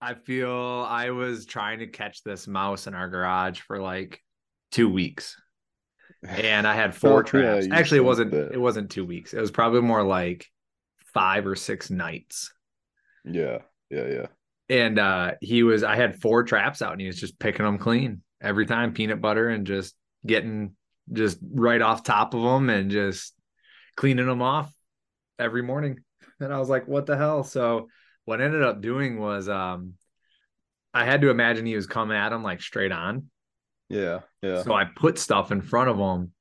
I feel I was trying to catch this mouse in our garage for like two weeks. And I had four traps. you Actually, it wasn't that. it wasn't two weeks. It was probably more like five or six nights. Yeah, yeah, yeah. And uh he was I had four traps out and he was just picking them clean every time, peanut butter and just getting just right off top of them and just cleaning them off every morning. And I was like, what the hell? So what I ended up doing was um I had to imagine he was coming at him like straight on. Yeah, yeah. So I put stuff in front of him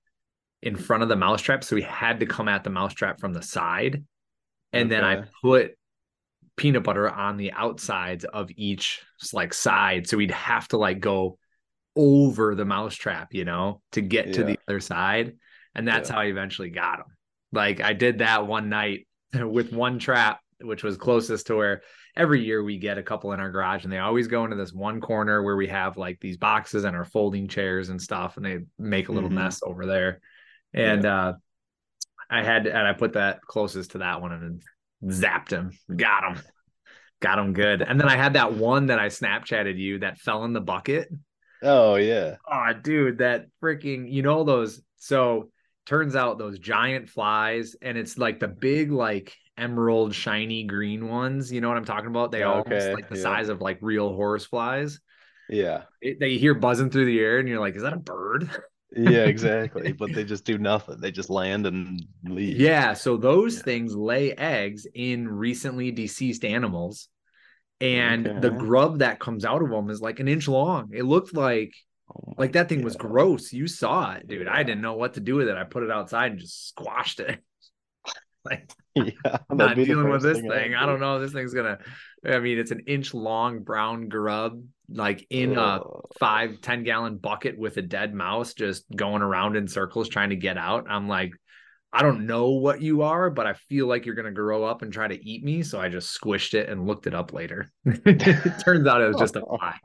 in front of the mousetrap. So he had to come at the mousetrap from the side. And then I put peanut butter on the outsides of each like side. So he'd have to like go over the mousetrap, you know, to get to the other side. And that's Yeah. how I eventually got him. Like I did that one night with one trap, which was closest to where every year we get a couple in our garage and they always go into this one corner where we have like these boxes and our folding chairs and stuff and they make a little Mhm. mess over there. And uh i had and i put that closest to that one and zapped him. Got him. Got him good. And then i had that one that i snapchatted you that fell in the bucket. Oh yeah. oh dude that freaking you know those so turns out those giant flies and it's like the big like emerald shiny green ones you know what i'm talking about they all Okay, like the yeah. size of like real horse flies Yeah. it, they hear buzzing through the air and you're like is that a bird Yeah, exactly. but they just do nothing. They just land and leave. yeah so those Yeah. things lay eggs in recently deceased animals and the grub that comes out of them is like an inch long it looked like Oh like that thing was gross you saw it dude i didn't know what to do with it i put it outside and just squashed it like Yeah. I'm not dealing with this I'd thing. I do. don't know. This thing's gonna. I mean, it's an inch long brown grub, like in a five ten gallon bucket with a dead mouse, just going around in circles trying to get out. I'm like, I don't know what you are, but I feel like you're gonna grow up and try to eat me. So I just squished it and looked it up later. it turns out it was just a fly.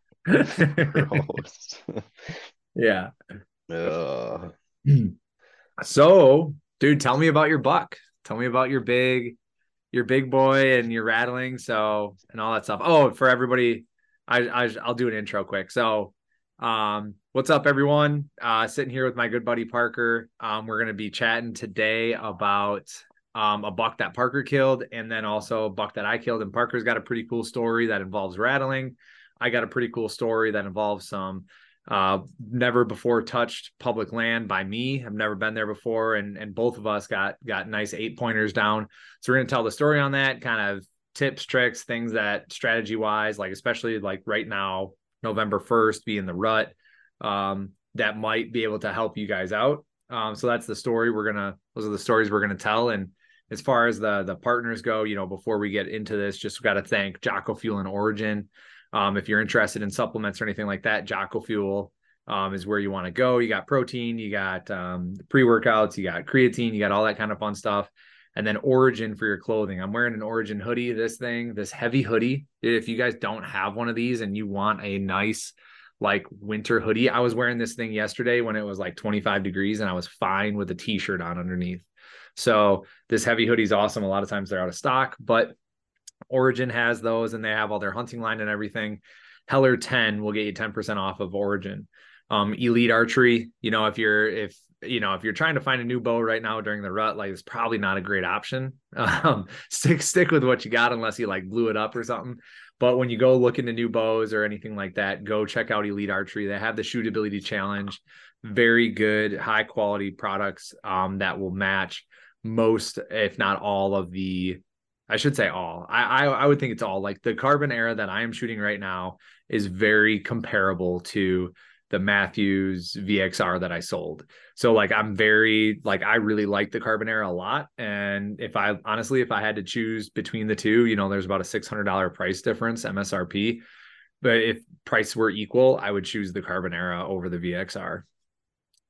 Yeah. Ugh. So, dude, tell me about your buck. Tell me about your big, your big boy and your rattling. So, and all that stuff. Oh, for everybody, I, I I'll do an intro quick. So, um, what's up, everyone? Uh, sitting here with my good buddy Parker. Um, we're gonna be chatting today about um a buck that Parker killed, and then also a buck that I killed. And Parker's got a pretty cool story that involves rattling. I got a pretty cool story that involves some uh never before touched public land by me. I've never been there before. And and both of us got got nice eight pointers down. So we're to tell the story on that kind of tips tricks things that strategy wise like especially like right now november 1st being the rut um that might be able to help you guys out. Um so that's the story we're gonna those are the stories we're gonna tell. And as far as the the partners go you know before we get into this just got to thank jocko fuel and origin um, if you're interested in supplements or anything like that, Jocko Fuel um, is where you want to go. You got protein, you got um, pre workouts, you got creatine, you got all that kind of fun stuff. And then Origin for your clothing. I'm wearing an Origin hoodie, this thing, this heavy hoodie. If you guys don't have one of these and you want a nice, like winter hoodie, I was wearing this thing yesterday when it was like 25 degrees and I was fine with a t shirt on underneath. So this heavy hoodie is awesome. A lot of times they're out of stock, but Origin has those and they have all their hunting line and everything. Heller 10 will get you 10% off of Origin. Um, Elite Archery, you know, if you're if you know if you're trying to find a new bow right now during the rut, like it's probably not a great option. Um, stick stick with what you got unless you like blew it up or something. But when you go look into new bows or anything like that, go check out Elite Archery. They have the shootability challenge, very good, high quality products um, that will match most, if not all, of the I should say all. I, I I would think it's all like the carbon era that I am shooting right now is very comparable to the Mathews VXR that I sold. So like I'm very like I really like the carbon era a lot. And if I honestly if I had to choose between the two, you know, there's about a six hundred dollar price difference MSRP. But if price were equal, I would choose the carbon era over the VXR.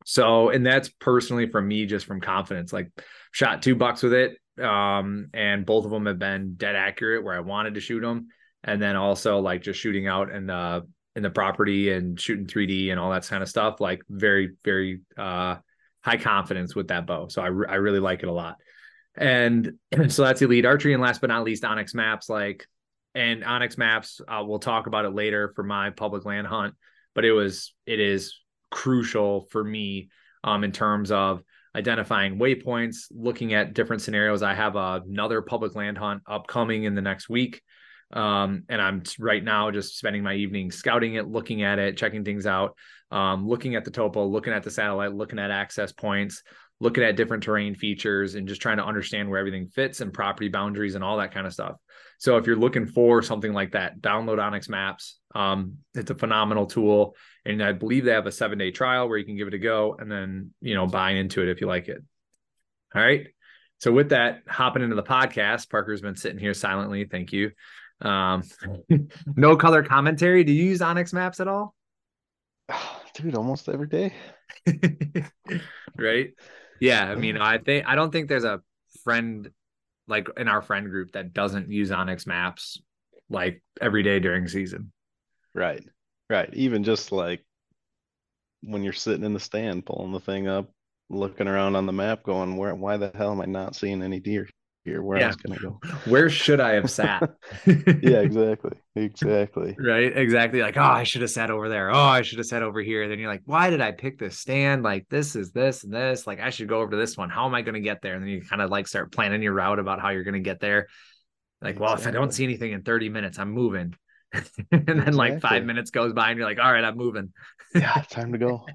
So, and that's personally from me, just from confidence. Like, shot two bucks with it, um, and both of them have been dead accurate where I wanted to shoot them, and then also like just shooting out in the in the property and shooting 3D and all that kind of stuff. Like, very very uh, high confidence with that bow. So I re- I really like it a lot. And so that's elite archery, and last but not least, onX Maps. Like and onX Maps, uh, we'll talk about it later for my public land hunt, but it was it is crucial for me um, in terms of identifying waypoints, looking at different scenarios. I have another public land hunt upcoming in the next week. Um, and I'm right now just spending my evening scouting it, looking at it, checking things out, um, looking at the topo, looking at the satellite, looking at access points, looking at different terrain features, and just trying to understand where everything fits and property boundaries and all that kind of stuff. So if you're looking for something like that, download onX Maps. Um, it's a phenomenal tool, and I believe they have a seven day trial where you can give it a go, and then you know buy into it if you like it. All right. So with that, hopping into the podcast, Parker's been sitting here silently. Thank you. Um, no color commentary. Do you use onX Maps at all? Dude, almost every day. right? Yeah, I mean, mm-hmm. I think I don't think there's a friend like in our friend group that doesn't use onX Maps like every day during season. Right. Right. Even just like when you're sitting in the stand pulling the thing up, looking around on the map, going, Where why the hell am I not seeing any deer? Here where yeah. I was gonna go. Where should I have sat? yeah, exactly. Exactly. Right. Exactly. Like, oh, I should have sat over there. Oh, I should have sat over here. Then you're like, why did I pick this stand? Like, this is this and this. Like, I should go over to this one. How am I going to get there? And then you kind of like start planning your route about how you're going to get there. Like, well, if I don't see anything in 30 minutes, I'm moving. and then exactly. like five minutes goes by and you're like, all right, I'm moving. yeah, time to go.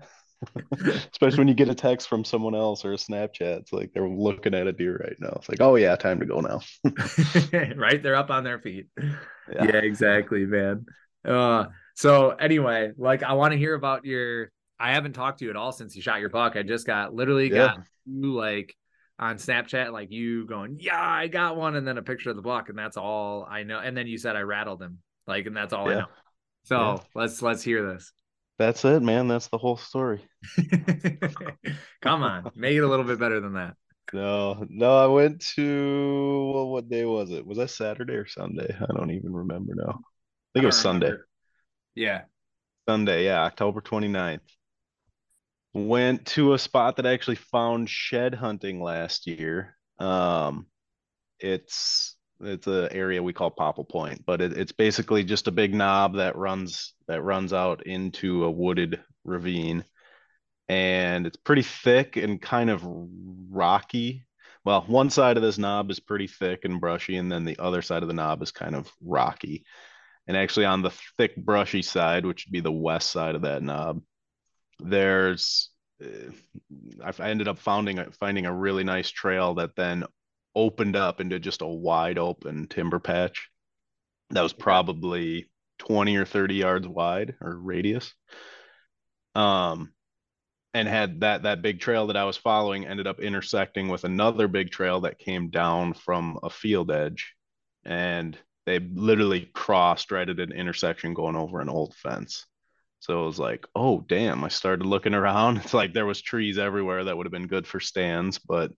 Especially when you get a text from someone else or a Snapchat. It's like they're looking at a deer right now. It's like, oh yeah, time to go now. right? They're up on their feet. Yeah, yeah exactly, man. Uh so anyway, like I want to hear about your I haven't talked to you at all since you shot your buck. I just got literally yeah. got you like on Snapchat, like you going, Yeah, I got one, and then a picture of the buck, and that's all I know. And then you said I rattled him. Like, and that's all yeah. I know. So yeah. let's let's hear this. That's it, man. That's the whole story. Come on, make it a little bit better than that. No, no, I went to well, what day was it? Was that Saturday or Sunday? I don't even remember now. I think I it was Sunday. Yeah. Sunday, yeah, October 29th. Went to a spot that I actually found shed hunting last year. Um it's it's an area we call Popple Point, but it, it's basically just a big knob that runs that runs out into a wooded ravine, and it's pretty thick and kind of rocky. Well, one side of this knob is pretty thick and brushy, and then the other side of the knob is kind of rocky. And actually, on the thick, brushy side, which would be the west side of that knob, there's uh, I ended up finding finding a really nice trail that then opened up into just a wide open timber patch that was probably 20 or 30 yards wide or radius. Um and had that that big trail that I was following ended up intersecting with another big trail that came down from a field edge. And they literally crossed right at an intersection going over an old fence. So it was like oh damn i started looking around. It's like there was trees everywhere that would have been good for stands but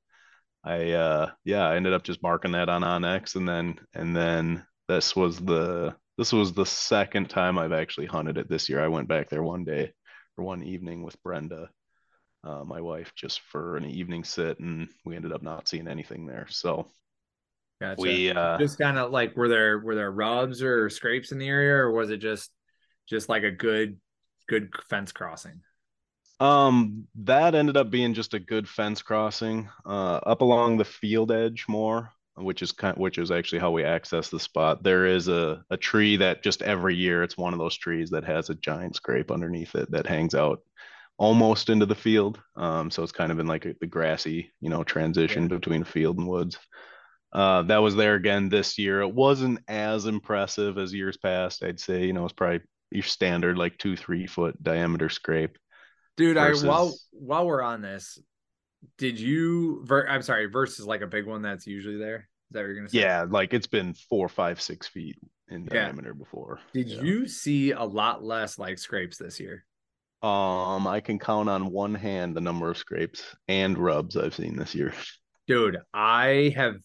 I uh yeah, I ended up just marking that on onX and then and then this was the this was the second time I've actually hunted it this year. I went back there one day or one evening with Brenda, uh, my wife, just for an evening sit, and we ended up not seeing anything there. So gotcha. we uh, just kind of like were there were there rubs or scrapes in the area, or was it just just like a good good fence crossing? Um, that ended up being just a good fence crossing, uh, up along the field edge more, which is kind, which is actually how we access the spot. There is a a tree that just every year it's one of those trees that has a giant scrape underneath it that hangs out almost into the field. Um, so it's kind of in like a, the grassy, you know, transition yeah. between field and woods. Uh, that was there again this year. It wasn't as impressive as years past. I'd say, you know, it's probably your standard like two, three foot diameter scrape. Dude, versus... I while while we're on this, did you ver- I'm sorry, versus like a big one that's usually there? Is that what you're gonna say? Yeah, like it's been four, five, six feet in yeah. diameter before. Did yeah. you see a lot less like scrapes this year? Um, I can count on one hand the number of scrapes and rubs I've seen this year. Dude, I have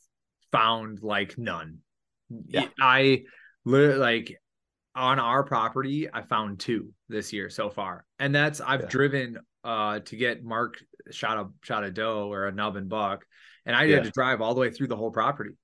found like none. Yeah. I like on our property, I found two this year so far, and that's I've yeah. driven uh to get Mark shot a shot a doe or a nubbin buck, and I yeah. had to drive all the way through the whole property,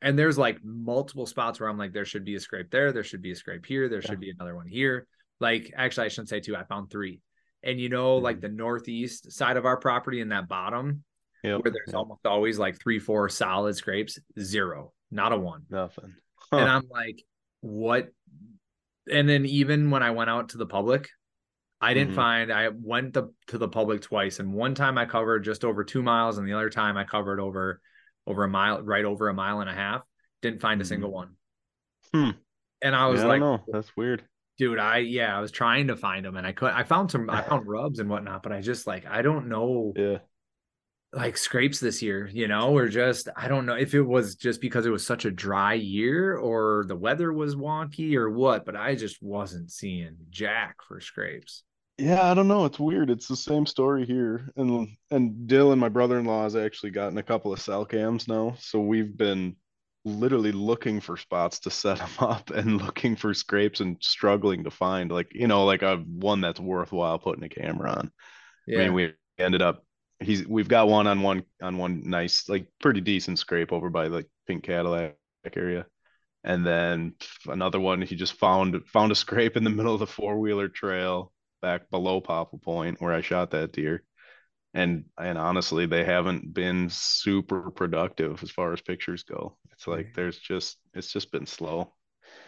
and there's like multiple spots where I'm like, there should be a scrape there, there should be a scrape here, there should be another one here. Like, actually, I shouldn't say two. I found three. And you know, like Mhm. the northeast side of our property in that bottom, Yep. where there's yep. almost always like three, four solid scrapes, zero, not a one. Nothing. And I'm like, what? And then even when I went out to the public, I didn't Mhm. find I went the, to the public twice. And one time I covered just over two miles, and the other time I covered over over a mile, right over a mile and a half. Didn't find a Mhm. single one. Hmm. And I was Yeah, I like, don't know. That's weird. dude, I yeah, I was trying to find them and I could I found some I found rubs and whatnot, but I just like I don't know Yeah. like scrapes this year, you know, or just I don't know if it was just because it was such a dry year or the weather was wonky or what, but I just wasn't seeing jack for scrapes. Yeah, I don't know. It's weird. It's the same story here. And and Dylan, my brother-in-law, has actually gotten a couple of cell cams now. So we've been literally looking for spots to set them up and looking for scrapes and struggling to find like, you know, like a one that's worthwhile putting a camera on. Yeah. I mean, we ended up he's we've got one on one on one nice, like pretty decent scrape over by like Pink Cadillac area. And then another one he just found found a scrape in the middle of the four-wheeler trail back below Popple Point where I shot that deer. And and honestly, they haven't been super productive as far as pictures go. It's like mm. there's just it's just been slow.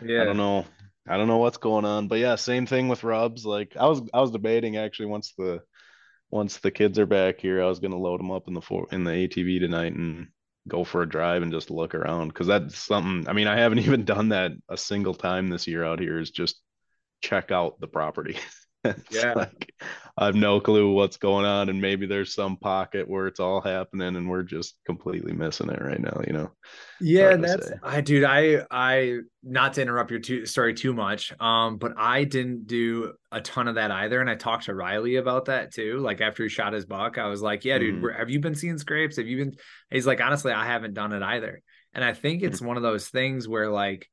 yeah. I don't know. I don't know what's going on. But yeah, same thing with rubs. Like I was I was debating actually once the once the kids are back here, I was gonna load them up in the four in the ATV tonight and go for a drive and just look around because that's something. I mean, I haven't even done that a single time this year out here. Is just check out the property. Yeah. like I have no clue what's going on, and maybe there's some pocket where it's all happening, and we're just completely missing it right now. You know? Yeah, that's. I dude, I I not to interrupt your two, story too much. Um, but I didn't do a ton of that either. And I talked to Riley about that too. Like after he shot his buck, I was like, Yeah, dude, Mhm. where, have you been seeing scrapes? Have you been he's like, honestly, I haven't done it either. And I think it's one of those things where like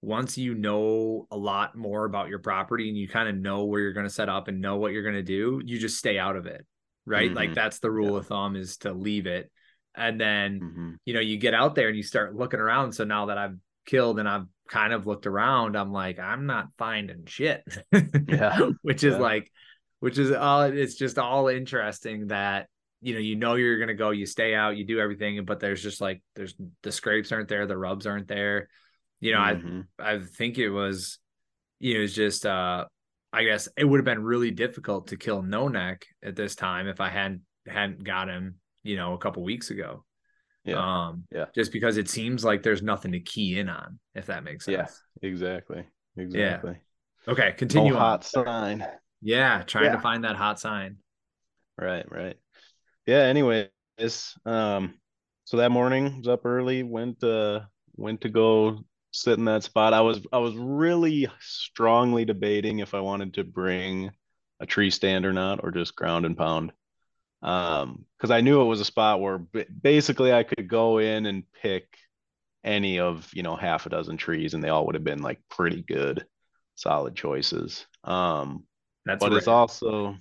once you know a lot more about your property and you kind of know where you're going to set up and know what you're going to do, you just stay out of it. Right. Like Mhm. that's the rule of thumb is to leave it. And then Mhm. you know, you get out there and you start looking around. So now that I've killed and I've kind of looked around, I'm like, I'm not finding shit. Yeah. which is Yeah. like, which is all it's just all interesting that you know, you know you're gonna go, you stay out, you do everything, but there's just like there's the scrapes aren't there, the rubs aren't there. You know, Mhm. I I think it was, you know, it's just uh I guess it would have been really difficult to kill no neck at this time if I hadn't hadn't got him, you know, a couple weeks ago. Yeah. Um, Yeah. just because it seems like there's nothing to key in on, if that makes sense. Yeah. Exactly. Exactly. Okay, No continue on. hot sign. Yeah, trying Yeah. to find that hot sign. Right, right. Yeah, anyways, um, so that morning was up early, went uh went to go sit in that spot. I was I was really strongly debating if I wanted to bring a tree stand or not, or just ground and pound. Um, because I knew it was a spot where basically I could go in and pick any of, you know, half a dozen trees and they all would have been like pretty good, solid choices. Um, That's but it's also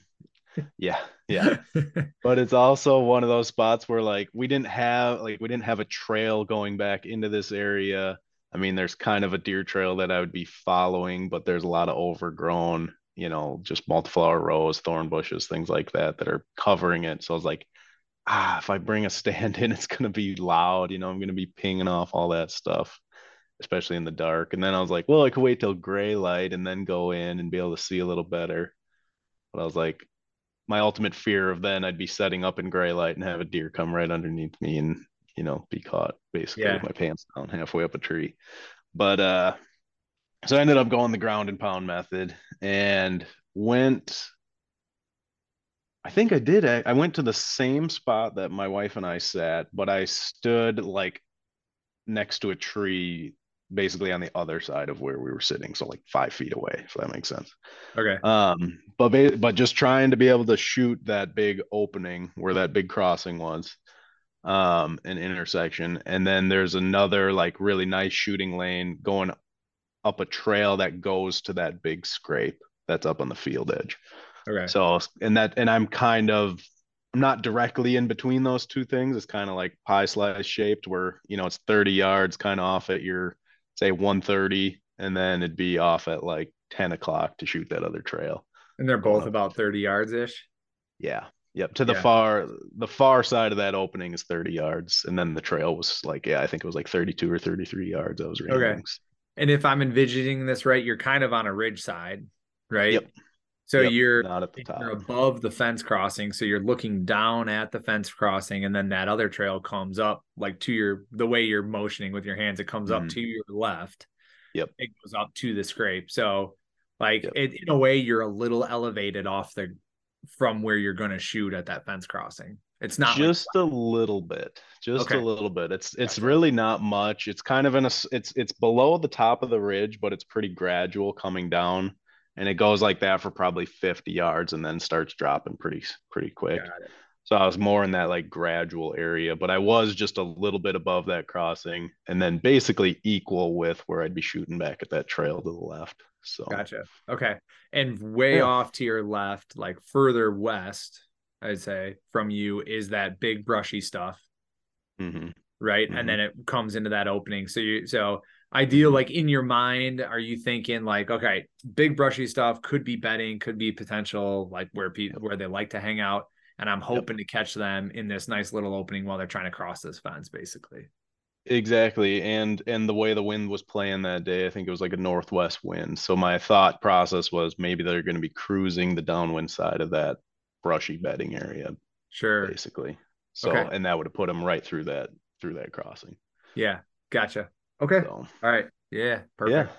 yeah, yeah but it's also one of those spots where like we didn't have like we didn't have a trail going back into this area i mean there's kind of a deer trail that i would be following but there's a lot of overgrown you know just multiflora rose, thorn bushes things like that that are covering it. So i was like ah if i bring a stand in it's to be loud you know i'm to be pinging off all that stuff especially in the dark. And then i was like well i could wait till gray light and then go in and be able to see a little better. But i was like my ultimate fear of then I'd be setting up in gray light and have a deer come right underneath me and you know be caught basically Yeah. with my pants down halfway up a tree. But uh so I ended up going the ground and pound method and went I think I did I, I went to the same spot that my wife and I sat, but I stood like next to a tree basically on the other side of where we were sitting, so like five feet away, if that makes sense. okay. Um, but but just trying to be able to shoot that big opening where that big crossing was, um, an intersection, and then there's another like really nice shooting lane going up a trail that goes to that big scrape that's up on the field edge. Okay. So and that and I'm kind of I'm not directly in between those two things. It's kind of like pie slice shaped where, you know, it's 30 yards kind of off at your say 130 and then it'd be off at like 10 o'clock to shoot that other trail. And they're both about 30 yards ish. Yeah. Yep. To the yeah. far the far side of that opening is 30 yards. And then the trail was like, yeah, I think it was like 32 or 33 yards. I was reading. Okay. And if I'm envisioning this right, you're kind of on a ridge side, right? Yep. So yep. you're not at the top. You're above the fence crossing. So you're looking down at the fence crossing, and then that other trail comes up like to your the way you're motioning with your hands, it comes mm-hmm. up to your left. Yep. It goes up to the scrape. So like yep. it, in a way, you're a little elevated off the from where you're gonna shoot at that fence crossing. It's not just like a little bit, just okay. a little bit. It's it's gotcha. really not much. It's kind of in a it's it's below the top of the ridge, but it's pretty gradual coming down and it goes like that for probably 50 yards and then starts dropping pretty pretty quick. So I was more in that like gradual area, but I was just a little bit above that crossing and then basically equal with where I'd be shooting back at that trail to the left. So gotcha. Okay. And way yeah. off to your left, like further west, I'd say from you is that big brushy stuff. Mm-hmm. Right. Mm-hmm. And then it comes into that opening. So you so ideal like in your mind are you thinking like okay big brushy stuff could be bedding could be potential like where people where they like to hang out and i'm hoping yep. to catch them in this nice little opening while they're trying to cross this fence basically exactly and and the way the wind was playing that day i think it was like a northwest wind so my thought process was maybe they're going to be cruising the downwind side of that brushy bedding area sure basically so okay. and that would have put them right through that through that crossing yeah gotcha Okay. So, All right. Yeah. Perfect. Yeah.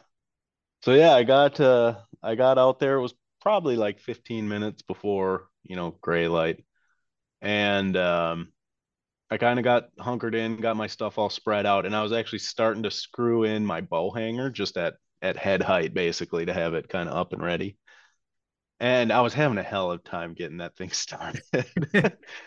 So yeah, I got uh I got out there. It was probably like 15 minutes before, you know, gray light. And um I kind of got hunkered in, got my stuff all spread out, and I was actually starting to screw in my bow hanger just at at head height, basically, to have it kind of up and ready. And I was having a hell of a time getting that thing started.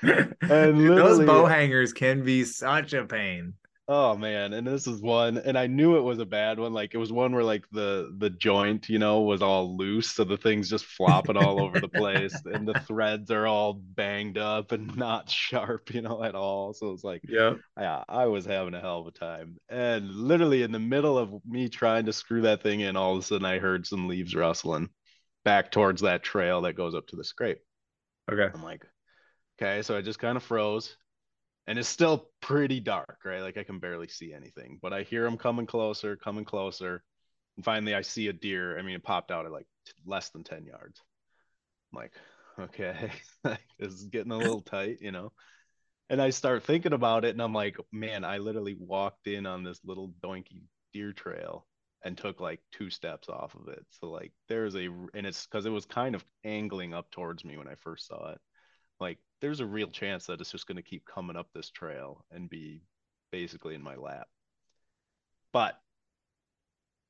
and those bow hangers can be such a pain. Oh man, and this is one, and I knew it was a bad one. Like it was one where like the the joint, you know, was all loose, so the thing's just flopping all over the place, and the threads are all banged up and not sharp, you know, at all. So it's like, yeah, yeah, I was having a hell of a time, and literally in the middle of me trying to screw that thing in, all of a sudden I heard some leaves rustling back towards that trail that goes up to the scrape. Okay, I'm like, okay, so I just kind of froze and it's still pretty dark, right? Like I can barely see anything, but I hear them coming closer, coming closer. And finally, I see a deer. I mean, it popped out at like t- less than 10 yards. I'm like, okay, this is getting a little tight, you know? And I start thinking about it, and I'm like, man, I literally walked in on this little doinky deer trail and took like two steps off of it. So, like, there's a, and it's because it was kind of angling up towards me when I first saw it like there's a real chance that it's just going to keep coming up this trail and be basically in my lap. But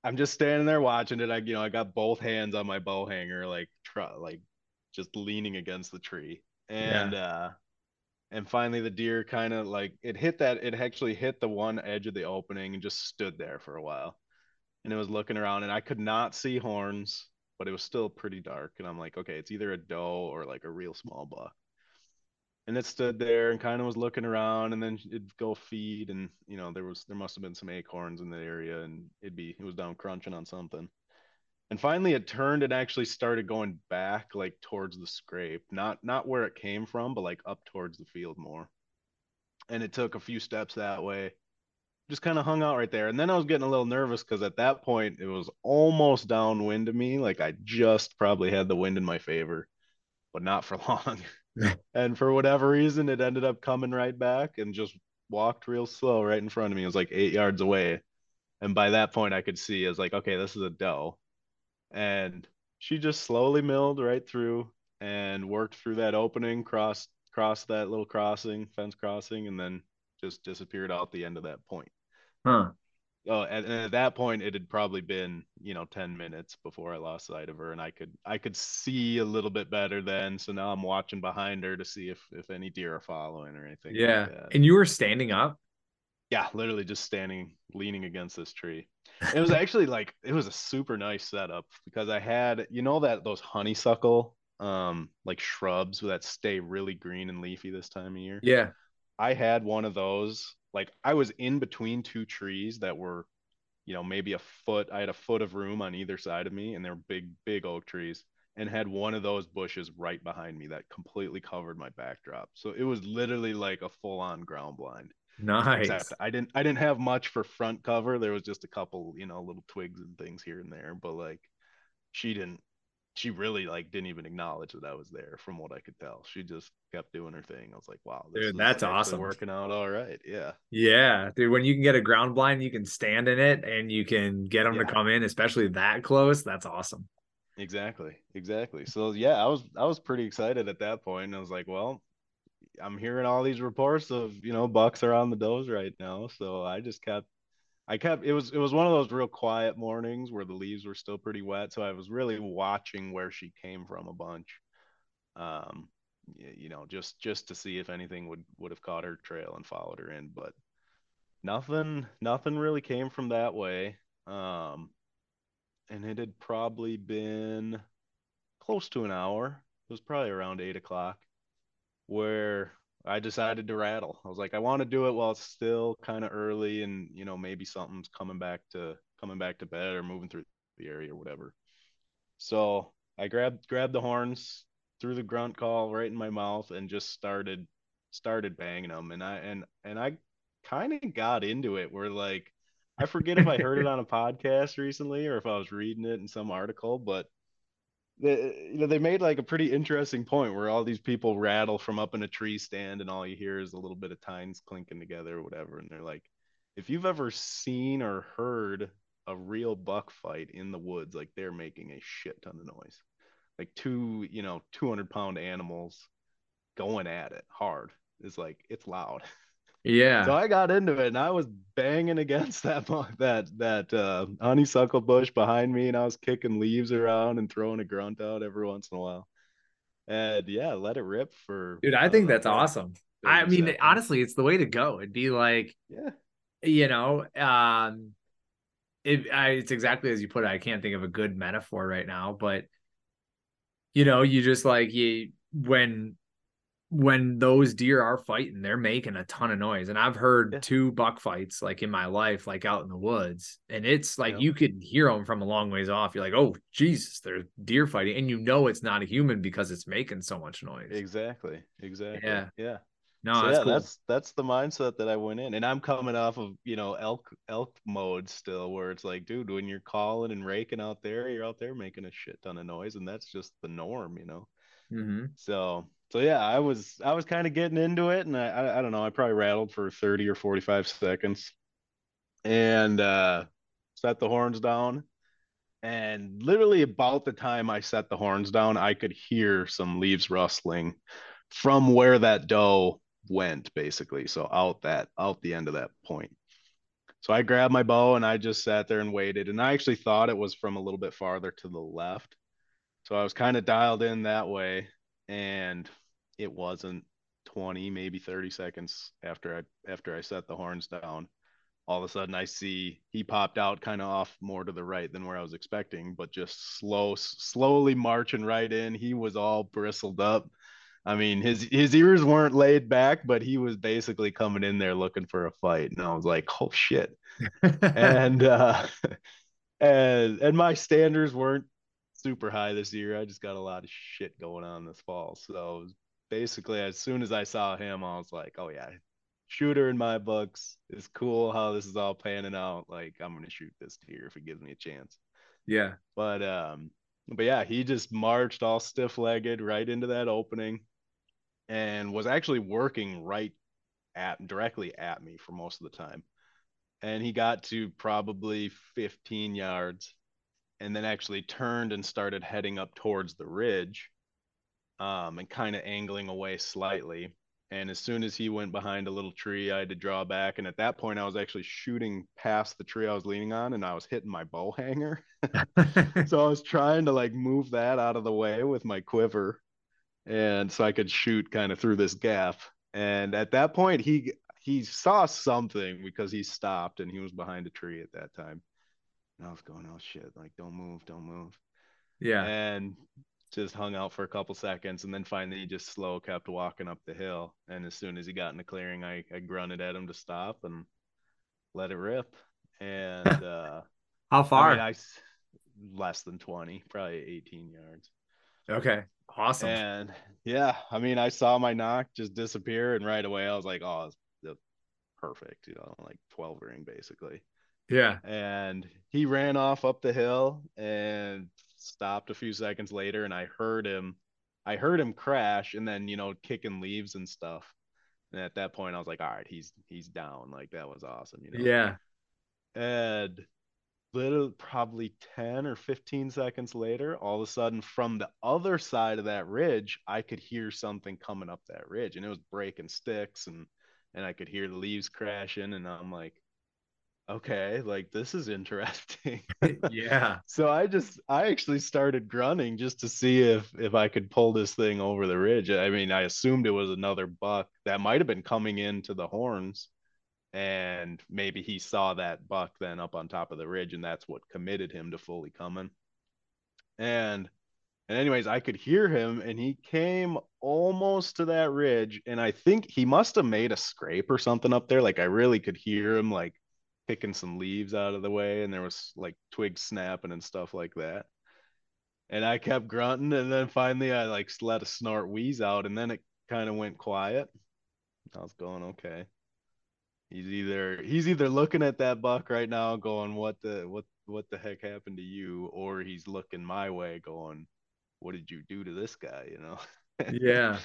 I'm just standing there watching it. I, you know, I got both hands on my bow hanger, like, try, like just leaning against the tree. And, yeah. uh, and finally the deer kind of like it hit that, it actually hit the one edge of the opening and just stood there for a while. And it was looking around and I could not see horns, but it was still pretty dark. And I'm like, okay, it's either a doe or like a real small buck and it stood there and kind of was looking around and then it'd go feed and you know there was there must have been some acorns in the area and it'd be it was down crunching on something. And finally it turned and actually started going back like towards the scrape not not where it came from but like up towards the field more. And it took a few steps that way. Just kind of hung out right there. And then i was getting a little nervous because at that point it was almost downwind to me like i just probably had the wind in my favor but not for long and for whatever reason, it ended up coming right back and just walked real slow right in front of me. It was like eight yards away. And by that point, I could see, I was like, okay, this is a doe. And she just slowly milled right through and worked through that opening, crossed, crossed that little crossing, fence crossing, and then just disappeared out the end of that point. Huh. Oh, and, and, at that point, it had probably been you know ten minutes before I lost sight of her, and I could I could see a little bit better then. So now I'm watching behind her to see if if any deer are following or anything. Yeah, like and you were standing up. Yeah, literally just standing, leaning against this tree. It was actually like it was a super nice setup because I had you know that those honeysuckle um like shrubs that stay really green and leafy this time of year. Yeah. I had one of those. Like I was in between two trees that were, you know, maybe a foot. I had a foot of room on either side of me, and they're big, big oak trees, and had one of those bushes right behind me that completely covered my backdrop. So it was literally like a full-on ground blind. Nice. Except I didn't I didn't have much for front cover. There was just a couple, you know, little twigs and things here and there, but like she didn't she really like didn't even acknowledge that I was there from what I could tell. She just kept doing her thing. I was like, wow, dude, that's awesome. Working out all right. Yeah. Yeah. Dude, when you can get a ground blind, you can stand in it and you can get them yeah. to come in, especially that close. That's awesome. Exactly. Exactly. So yeah, I was I was pretty excited at that point. I was like, well, I'm hearing all these reports of, you know, bucks are on the does right now. So I just kept I kept it was it was one of those real quiet mornings where the leaves were still pretty wet, so I was really watching where she came from a bunch. Um, you know, just just to see if anything would would have caught her trail and followed her in, but nothing nothing really came from that way. Um, and it had probably been close to an hour. It was probably around eight o'clock where I decided to rattle. I was like, I want to do it while it's still kind of early, and you know maybe something's coming back to coming back to bed or moving through the area or whatever. So I grabbed grabbed the horns, threw the grunt call right in my mouth, and just started started banging them. And I and and I kind of got into it. Where like I forget if I heard it on a podcast recently or if I was reading it in some article, but they, you know, they made like a pretty interesting point where all these people rattle from up in a tree stand and all you hear is a little bit of tines clinking together or whatever. And they're like, if you've ever seen or heard a real buck fight in the woods, like they're making a shit ton of noise. Like two, you know, 200 pound animals going at it hard is like, it's loud. Yeah. So I got into it and I was banging against that that that uh, honeysuckle bush behind me and I was kicking leaves around and throwing a grunt out every once in a while. And yeah, let it rip for Dude, I think that's awesome. I mean, seconds. honestly, it's the way to go. It'd be like yeah. You know, um it I, it's exactly as you put it. I can't think of a good metaphor right now, but you know, you just like you when when those deer are fighting, they're making a ton of noise. And I've heard yeah. two buck fights like in my life, like out in the woods, and it's like yeah. you could hear them from a long ways off. You're like, oh Jesus, they're deer fighting, and you know it's not a human because it's making so much noise. Exactly. Exactly. Yeah. Yeah. No, so that's yeah, cool. that's that's the mindset that I went in, and I'm coming off of you know elk elk mode still, where it's like, dude, when you're calling and raking out there, you're out there making a shit ton of noise, and that's just the norm, you know. Mm-hmm. So so yeah, I was I was kind of getting into it, and I, I, I don't know, I probably rattled for thirty or forty five seconds, and uh, set the horns down. And literally about the time I set the horns down, I could hear some leaves rustling from where that doe went, basically. So out that out the end of that point. So I grabbed my bow and I just sat there and waited. And I actually thought it was from a little bit farther to the left. So I was kind of dialed in that way. And it wasn't 20 maybe 30 seconds after i after i set the horns down all of a sudden i see he popped out kind of off more to the right than where i was expecting but just slow slowly marching right in he was all bristled up i mean his his ears weren't laid back but he was basically coming in there looking for a fight and i was like oh shit and uh and and my standards weren't super high this year. I just got a lot of shit going on this fall. So basically as soon as I saw him, I was like, oh yeah, shooter in my books. It's cool how this is all panning out. Like I'm gonna shoot this deer if it gives me a chance. Yeah. But um, but yeah, he just marched all stiff legged right into that opening and was actually working right at directly at me for most of the time. And he got to probably 15 yards and then actually turned and started heading up towards the ridge um, and kind of angling away slightly. And as soon as he went behind a little tree, I had to draw back. And at that point, I was actually shooting past the tree I was leaning on and I was hitting my bow hanger. so I was trying to like move that out of the way with my quiver. And so I could shoot kind of through this gap. And at that point, he he saw something because he stopped and he was behind a tree at that time. And I was going, oh shit, like don't move, don't move. Yeah. And just hung out for a couple seconds and then finally he just slow kept walking up the hill. And as soon as he got in the clearing, I, I grunted at him to stop and let it rip. And uh how far? I, mean, I less than 20, probably 18 yards. Okay. Awesome. And yeah, I mean, I saw my nock just disappear, and right away I was like, oh, perfect, you know, like 12 ring basically. Yeah. And he ran off up the hill and stopped a few seconds later, and I heard him. I heard him crash and then, you know, kicking leaves and stuff. And at that point, I was like, all right, he's he's down. Like that was awesome, you know. Yeah. And little probably 10 or 15 seconds later all of a sudden from the other side of that ridge i could hear something coming up that ridge and it was breaking sticks and and i could hear the leaves crashing and i'm like okay like this is interesting. Yeah. So i just i actually started grunting just to see if if i could pull this thing over the ridge. I mean i assumed it was another buck that might have been coming into the horns and maybe he saw that buck then up on top of the ridge and that's what committed him to fully coming. And and anyways i could hear him and he came almost to that ridge and i think he must have made a scrape or something up there. Like i really could hear him like picking some leaves out of the way and there was like twigs snapping and stuff like that and i kept grunting and then finally i like let a snort wheeze out and then it kind of went quiet i was going okay He's either he's either looking at that buck right now, going, "What the what what the heck happened to you?" or he's looking my way, going, "What did you do to this guy?" You know? Yeah.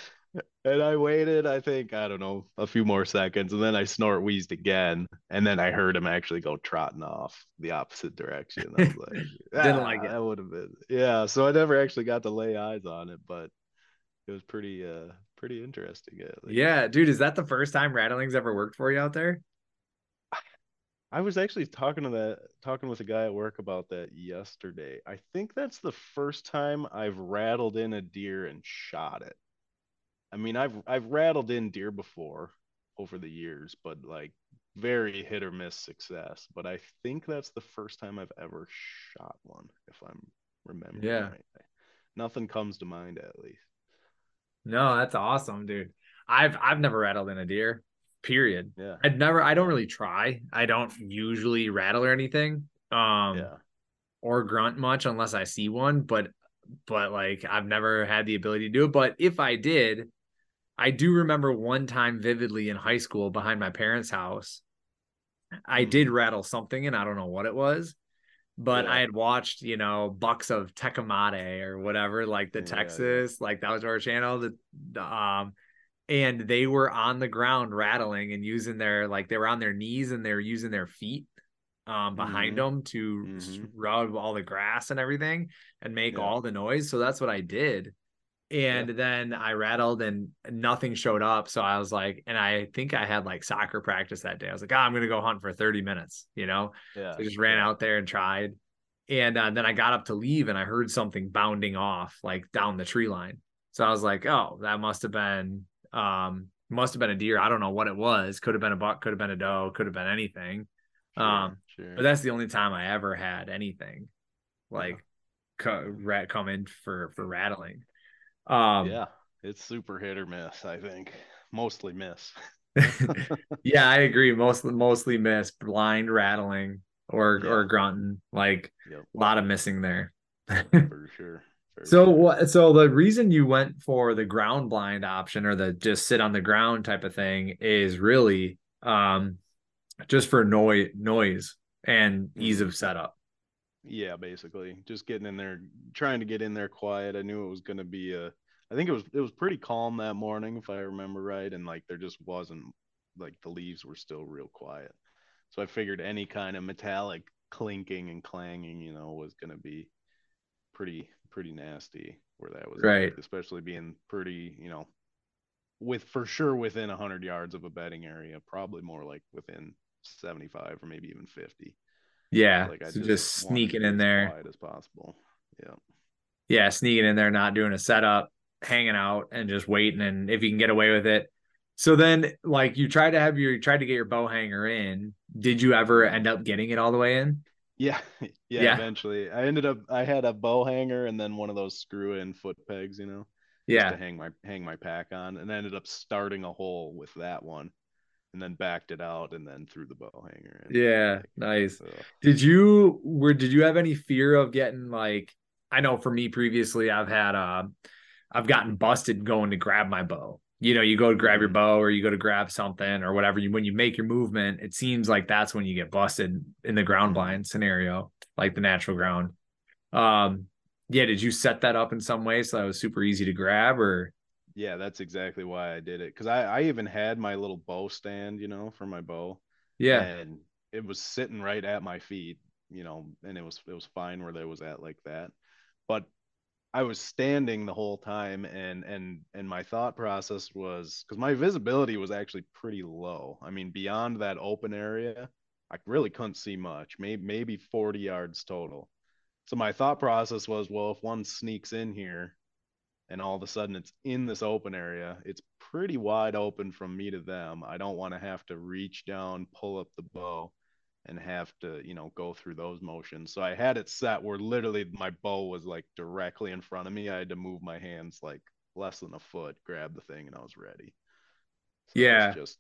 And I waited, I think, I don't know, a few more seconds, and then I snort wheezed again, and then I heard him actually go trotting off the opposite direction. I was like, didn't ah, like it. That would have been, yeah. So I never actually got to lay eyes on it, but it was pretty, uh, pretty interesting. Yeah, dude, is that the first time rattlings ever worked for you out there? I was actually talking to that talking with a guy at work about that yesterday. I think that's the first time I've rattled in a deer and shot it. I mean, I've I've rattled in deer before over the years, but like very hit or miss success. But I think that's the first time I've ever shot one, if I'm remembering yeah. right. Nothing comes to mind at least. No, that's awesome, dude. I've I've never rattled in a deer. Period. Yeah. I'd never I don't really try. I don't usually rattle or anything. Um yeah. or grunt much unless I see one, but but like I've never had the ability to do it. But if I did, I do remember one time vividly in high school behind my parents' house. I mm-hmm. did rattle something and I don't know what it was but yeah. I had watched, you know, bucks of Tecomate or whatever, like the yeah, Texas, yeah. like that was our channel. The, the um, and they were on the ground rattling and using their like they were on their knees and they were using their feet um behind mm-hmm. them to mm-hmm. rub all the grass and everything and make all the noise. So that's what I did. And then I rattled and nothing showed up. So I was like, and I think I had like soccer practice that day. I was like, oh, I'm going to go hunt for 30 minutes, you know? Yeah. So I just ran out there and tried. And uh, then I got up to leave and I heard something bounding off like down the tree line. So I was like, oh, that must have been, um, must have been a deer. I don't know what it was. Could have been a buck, could have been a doe, could have been anything. Sure, um, sure. but that's the only time I ever had anything like yeah. co- rat come in for, for rattling. Um, yeah, it's super hit or miss. I think mostly miss. yeah, I agree. Mostly, mostly miss. Blind rattling or yeah. or grunting. Like yep. a lot of missing there. For sure. so what? So the reason you went for the ground blind option or the just sit on the ground type of thing is really um just for noise noise and ease of mm-hmm. setup. Yeah, basically, just getting in there, trying to get in there quiet. I knew it was going to be a. I think it was it was pretty calm that morning, if I remember right, and like there just wasn't like the leaves were still real quiet. So I figured any kind of metallic clinking and clanging, you know, was going to be pretty pretty nasty where that was right, at, especially being pretty, you know, with for sure within 100 yards of a bedding area, probably more like within 75 or maybe even 50. Yeah. Like I so just, just sneaking in there. As possible. Yeah. Yeah. Sneaking in there, not doing a setup, hanging out and just waiting. And if you can get away with it. So then like you tried to have your, you tried to get your bow hanger in. Did you ever end up getting it all the way in? Yeah, yeah, Yeah. Eventually, I ended up. I had a bow hanger and then one of those screw-in foot pegs, you know, Yeah. to hang my hang my pack on, and I ended up starting a hole with that one, and then backed it out and then threw the bow hanger in. Yeah. Nice. ugh. Did you were did you have any fear of getting like I know for me previously I've had uh I've gotten busted going to grab my bow. You know, you go to grab your Mhm. bow or you go to grab something or whatever. You when you make your movement, it seems like that's when you get busted in the ground blind scenario, like the natural ground. Um yeah, did you set that up in some way so that was super easy to grab or Yeah, that's exactly why I did it. Because I I even had my little bow stand, you know, for my bow, yeah. and it was sitting right at my feet, you know, and it was it was fine where it was at like that. But I was standing the whole time and and and my thought process was because my visibility was actually pretty low. I mean, beyond that open area, I really couldn't see much. Maybe maybe 40 yards total. So my thought process was, well, if one sneaks in here and all of a sudden it's in this open area, it's pretty wide open from me to them. I don't want to have to reach down, pull up the bow and have to, you know, go through those motions. So I had it set where literally my bow was like directly in front of me. I had to move my hands like less than a foot, grab the thing, and I was ready. So Yeah. was just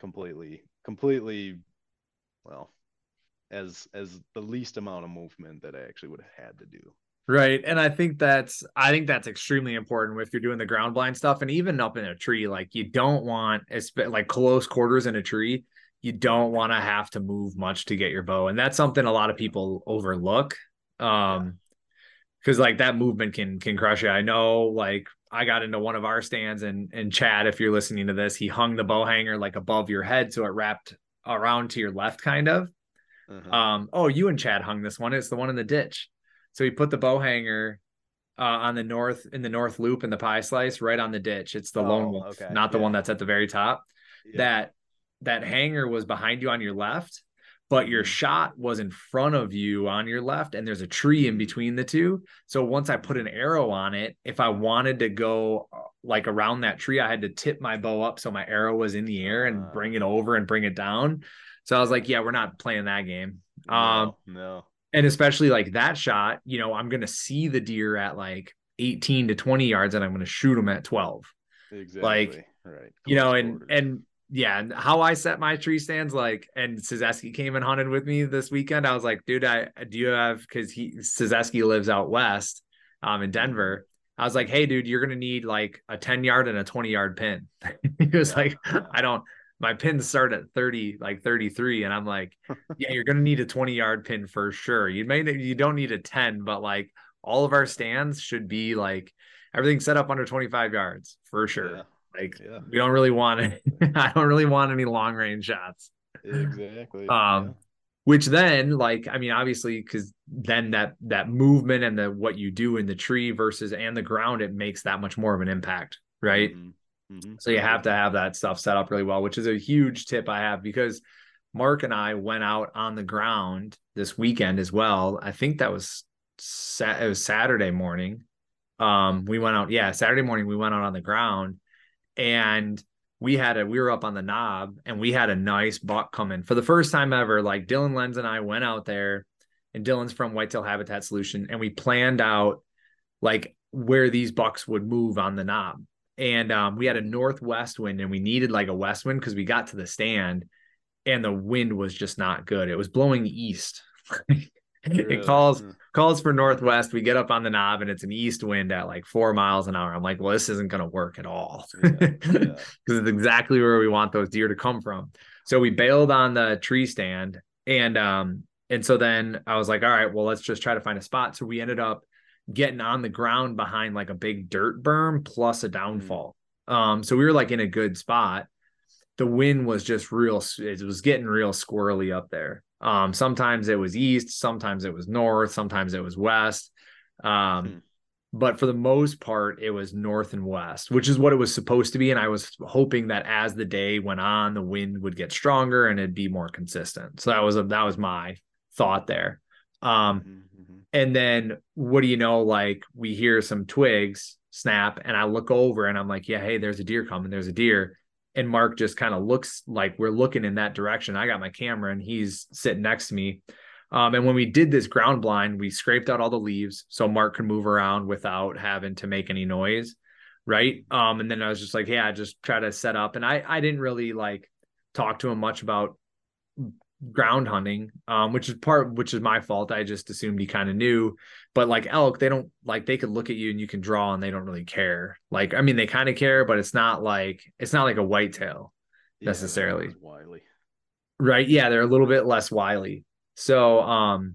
completely, completely, well, as as the least amount of movement that I actually would have had to do. Right. And I think that's I think that's extremely important if you're doing the ground blind stuff and even up in a tree. Like you don't want like close quarters in a tree, you don't want to have to move much to get your bow. And that's something a lot of people overlook. Um because like that movement can can crush you. I know like I got into one of our stands and and Chad, if you're listening to this, he hung the bow hanger like above your head so it wrapped around to your left kind of. Uh-huh. Um, oh, you and Chad hung this one. It's the one in the ditch. So he put the bow hanger uh, on the north in the north loop in the pie slice right on the ditch. It's the lone Oh, wolf, okay, not the yeah. one that's at the very top. Yeah. That that hanger was behind you on your left, but your Mhm. shot was in front of you on your left, and there's a tree in between the two. So once I put an arrow on it, if I wanted to go uh, like around that tree, I had to tip my bow up so my arrow was in the air and bring it over and bring it down. So I was like, yeah, we're not playing that game. Um, no, no. And especially like that shot, you know, I'm going to see the deer at like 18 to 20 yards and I'm going to shoot them at 12. Exactly. Like, right. You know, and quarters. and yeah, and how I set my tree stands like and Sizeski came and hunted with me this weekend. I was like, dude, I do you have cuz he Sizeski lives out west um in Denver. I was like, hey dude, you're going to need like a 10 yard and a 20 yard pin. he was Yeah, like. I don't my pins start at 30 like 33 and i'm like yeah you're gonna need a 20 yard pin for sure you may you don't need a 10 but like all of our stands should be like everything set up under 25 yards for sure Yeah, like yeah. we don't really want it i don't really want any long range shots Exactly. um which then like i mean obviously because then that that movement and the what you do in the tree versus and the ground it makes that much more of an impact yeah. right Mhm, mhm. so you have to have that stuff set up really well, which is a huge tip I have because Mark and I went out on the ground this weekend as well. I think that was it was Saturday morning. Um, we went out, yeah, Saturday morning we went out on the ground and we had a we were up on the knob and we had a nice buck coming for the first time ever. Like Dylan Lenz and I went out there, and Dylan's from Whitetail Habitat Solution, and we planned out like where these bucks would move on the knob. And um, we had a northwest wind and we needed like a west wind because we got to the stand and the wind was just not good. It was blowing east. It calls Huh. calls for northwest. We get up on the knob and it's an east wind at like four miles an hour. I'm like, well, this isn't gonna work at all. Yeah, Because yeah. it's exactly where we want those deer to come from. So we bailed on the tree stand and um and so then I was like, all right, well, let's just try to find a spot. So we ended up getting on the ground behind like a big dirt berm plus a downfall. Um, so we were like in a good spot. The wind was just real, it was getting real squirrely up there. Um, sometimes it was east, sometimes it was north, sometimes it was west. Um, Hmm. but for the most part, it was north and west, which is what it was supposed to be. And I was hoping that as the day went on, the wind would get stronger and it'd be more consistent. So that was a, that was my thought there. Um, Mhm, mhm. And then what do you know? Like we hear some twigs snap, and I look over and I'm like, yeah, hey, there's a deer coming. There's a deer. And Mark just kind of looks like we're looking in that direction. I got my camera and he's sitting next to me. Um, and when we did this ground blind, we scraped out all the leaves so Mark could move around without having to make any noise. Right. Um, and then I was just like, yeah, just try to set up. And I I didn't really like talk to him much about ground hunting, um, which is part which is my fault. I just assumed he kind of knew. But like elk, they don't like they could look at you and you can draw and they don't really care. Like, I mean, they kind of care, but it's not like it's not like a whitetail necessarily. Yeah, wily. Right. Yeah, they're a little bit less wily. So um